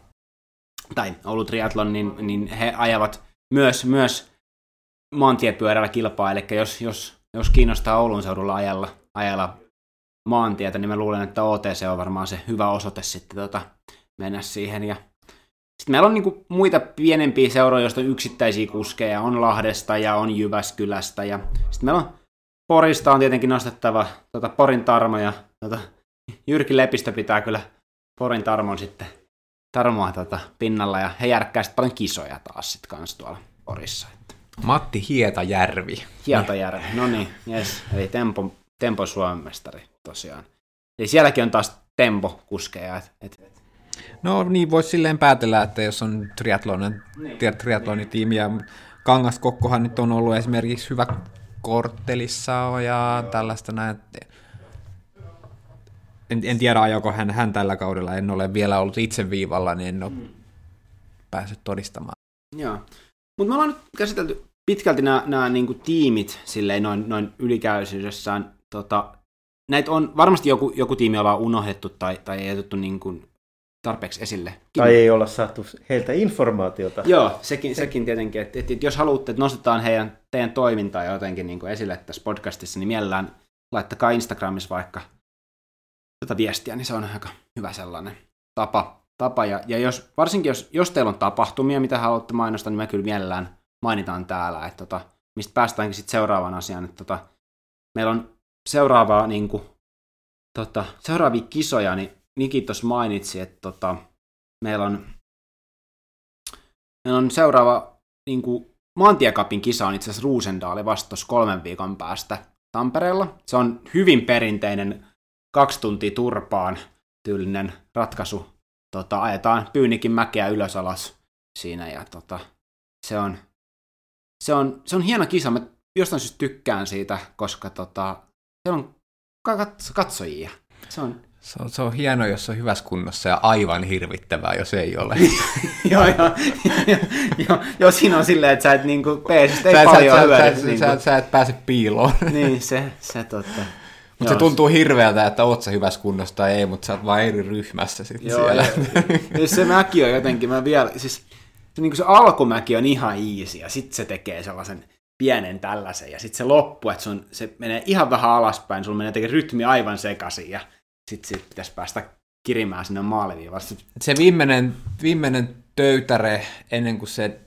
tai Oulun triatlon, niin, niin he ajavat myös, myös maantiepyörällä kilpaa, eli jos, jos, jos kiinnostaa Oulun seudulla ajalla, ajalla maantietä, niin mä luulen, että OTC on varmaan se hyvä osoite sitten tota, mennä siihen. Ja sitten meillä on niinku muita pienempiä seuroja, joista on yksittäisiä kuskeja, on Lahdesta ja on Jyväskylästä. Ja sitten meillä on Porista on tietenkin nostettava tota, Porin Tarmo ja tota, Jyrki Lepistö pitää kyllä Porin Tarmon sitten Tarmoa tota, pinnalla ja he järkkää sitten paljon kisoja taas sitten kanssa tuolla Porissa. Että. Matti Hietajärvi. Hietajärvi, no niin, yes. Eli Tempo, Tempo Suomen mestari tosiaan. Eli sielläkin on taas Tempo-kuskeja. Et, et, No niin, voisi silleen päätellä, että jos on triatlonin, niin. triatlonitiimi ja Kangaskokkohan nyt on ollut esimerkiksi hyvä korttelissa ja tällaista näin. En, en tiedä, ajoko hän, hän tällä kaudella, en ole vielä ollut itse viivalla, niin en ole mm. päässyt todistamaan. Joo, mutta me ollaan nyt käsitelty pitkälti nämä, nämä niin kuin tiimit silleen noin, noin ylikäysyydessään. Tota, näitä on varmasti joku, joku tiimi ollaan unohdettu tai, tai ei jätetty niin kuin tarpeeksi esille. Tai ei olla saatu heiltä informaatiota. Joo, sekin, sekin tietenkin, että, että jos haluatte, että nostetaan heidän, teidän toimintaa jotenkin niin kuin esille tässä podcastissa, niin mielellään laittakaa Instagramissa vaikka tätä viestiä, niin se on aika hyvä sellainen tapa. tapa. Ja, ja jos, varsinkin jos, jos teillä on tapahtumia, mitä haluatte mainostaa, niin me kyllä mielellään mainitaan täällä, että tota, mistä päästäänkin sitten seuraavaan asiaan. Että tota, meillä on seuraavaa, niin kuin, tota, seuraavia kisoja, niin Niki tuossa mainitsi, että tota, meillä, on, meillä on seuraava niin kuin, maantiekapin kisa on itse asiassa Ruusendaali vastos kolmen viikon päästä Tampereella. Se on hyvin perinteinen kaksi tuntia turpaan tyylinen ratkaisu. Tota, ajetaan Pyynikin mäkeä ylös alas siinä ja tota, se, on, se, on, se on hieno kisa. Mä jostain syystä tykkään siitä, koska tota, se on katsojia. Se on se on, se on hieno, jos on hyvässä kunnossa ja aivan hirvittävää, jos ei ole. joo, joo, joo, joo, siinä on silleen, että sä et niinku peesistä ei sä, paljon sä. Sä, niinku. sä, sä, et pääse piiloon. niin, se, se totta. Mutta se tuntuu hirveältä, että oot sä hyvässä kunnossa tai ei, mutta sä oot vaan eri ryhmässä sitten joo, siellä. Ja, se mäki on jotenkin, mä vielä, siis se, niin se alkumäki on ihan easy ja sitten se tekee sellaisen pienen tällaisen ja sitten se loppu, että sun, se menee ihan vähän alaspäin, sulla menee rytmi aivan sekaisin ja sitten sit pitäisi päästä kirimään sinne maaliviivalle. Se viimeinen, viimeinen töytäre ennen kuin se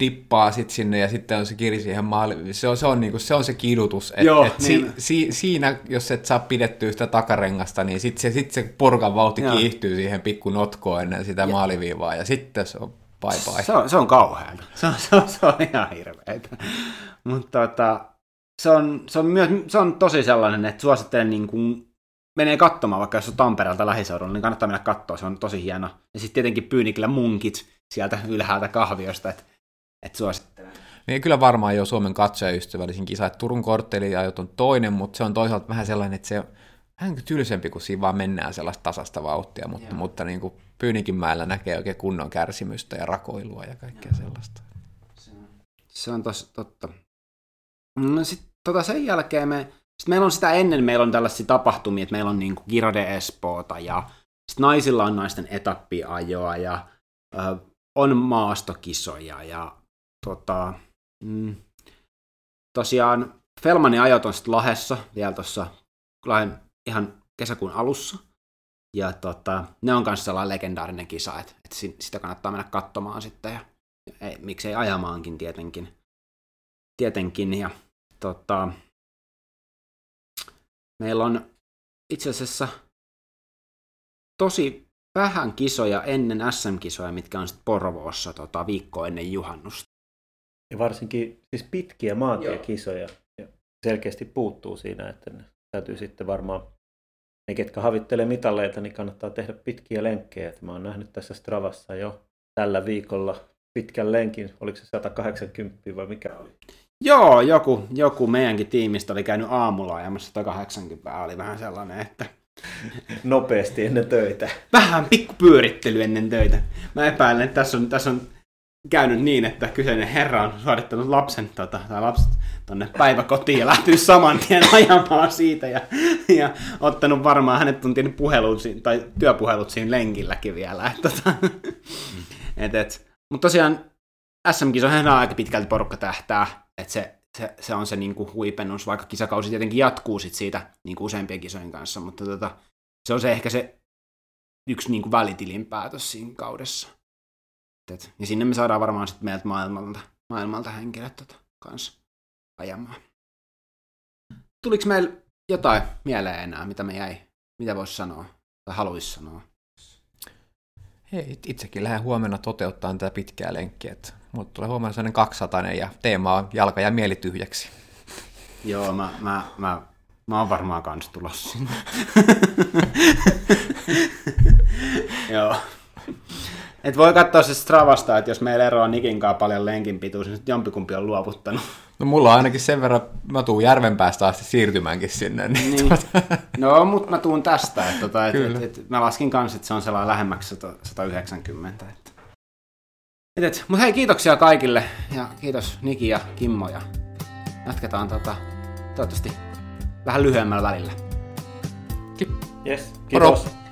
dippaa sit sinne ja sitten on se kiri siihen maaliin. Se on se, on, niinku, se, on se kidutus. Et, Joo, et niin. si, si, siinä, jos et saa pidettyä sitä takarengasta, niin sitten se, sit se porkan vauhti Joo. kiihtyy siihen pikku notkoon ennen sitä ja. maaliviivaa ja sitten se on bye bye. Se on, se on kauheaa. Se on, se on, se on ihan hirveetä. Mutta tota, se on, se on, myös, se on tosi sellainen, että suosittelen niin kuin, menee katsomaan, vaikka jos on Tampereelta lähiseudulla, niin kannattaa mennä katsoa, se on tosi hieno. Ja sitten tietenkin Pyynikillä munkit sieltä ylhäältä kahviosta, että et suosittelen. Niin kyllä varmaan jo Suomen katsojaystävällisin kisa, että Turun kortteliajot on toinen, mutta se on toisaalta vähän sellainen, että se on vähän tylsempi, kun siinä vaan mennään sellaista tasasta vauhtia, mutta, mutta niin kuin Pyynikinmäellä näkee oikein kunnon kärsimystä ja rakoilua ja kaikkea sellaista. Se on tos, totta. No sit, tota sen jälkeen me, sit meillä on sitä ennen, meillä on tällaisia tapahtumia, että meillä on Giro de Espoota ja sit naisilla on naisten etappiajoa ja ö, on maastokisoja ja tota, mm, tosiaan Felmanin ajot on sitten Lahessa vielä tuossa ihan kesäkuun alussa. Ja tota, ne on myös sellainen legendaarinen kisa, että, että sitä kannattaa mennä katsomaan sitten ja ei, miksei ajamaankin tietenkin. tietenkin. Ja, tota, meillä on itse asiassa tosi vähän kisoja ennen SM-kisoja, mitkä on sitten Porvoossa tota, viikko ennen juhannusta. Ja varsinkin siis pitkiä maantiekisoja ja selkeästi puuttuu siinä, että ne täytyy sitten varmaan ne, ketkä havittelee mitalleita, niin kannattaa tehdä pitkiä lenkkejä. Mä oon nähnyt tässä Stravassa jo tällä viikolla pitkän lenkin, oliko se 180 vai mikä oli? Joo, joku, joku meidänkin tiimistä oli käynyt aamulla ajamassa 180, oli vähän sellainen, että... Nopeasti ennen töitä. Vähän pikku pyörittely ennen töitä. Mä epäilen, että tässä on, tässä on käynyt niin, että kyseinen herra on suorittanut lapsen, tota, tai lapset tonne päiväkotiin ja lähtenyt saman tien ajamaan siitä ja, ja ottanut varmaan hänet tuntien puhelut tai työpuhelut siinä lenkilläkin vielä. Et, tota, et, et. Mutta tosiaan SM-kisoihin aika pitkälti porukka tähtää, että se, se, se, on se niinku huipennus, vaikka kisakausi tietenkin jatkuu sit siitä niinku useimpien kisojen kanssa, mutta tota, se on se ehkä se yksi niinku välitilinpäätös siinä kaudessa. Et, ja sinne me saadaan varmaan sitten meiltä maailmalta, maailmalta henkilöt tota, kanssa ajamaan. Tuliko meillä jotain mieleen enää, mitä me jäi, mitä voisi sanoa tai haluaisi sanoa? Hei, itsekin lähden huomenna toteuttaa tätä pitkää lenkkiä. Mutta tulee huomenna sellainen 200 ja teema on jalka ja mieli tyhjäksi. Joo, mä, mä, mä, mä oon varmaan kans tulossa sinne. Joo. Et voi katsoa se Stravasta, että jos meillä eroaa Nikin kanssa paljon lenkin pituus, niin jompikumpi on luovuttanut. No mulla on ainakin sen verran, mä tuun järven päästä asti siirtymäänkin sinne. Niin niin. Tuota... No, mutta mä tuun tästä. Että, tota, et, et, et, mä laskin kanssa, että se on sellainen lähemmäksi 190. Et, mutta hei, kiitoksia kaikille ja kiitos Niki ja Kimmo ja jatketaan tota, toivottavasti vähän lyhyemmällä välillä. Yes, kiitos. Moro.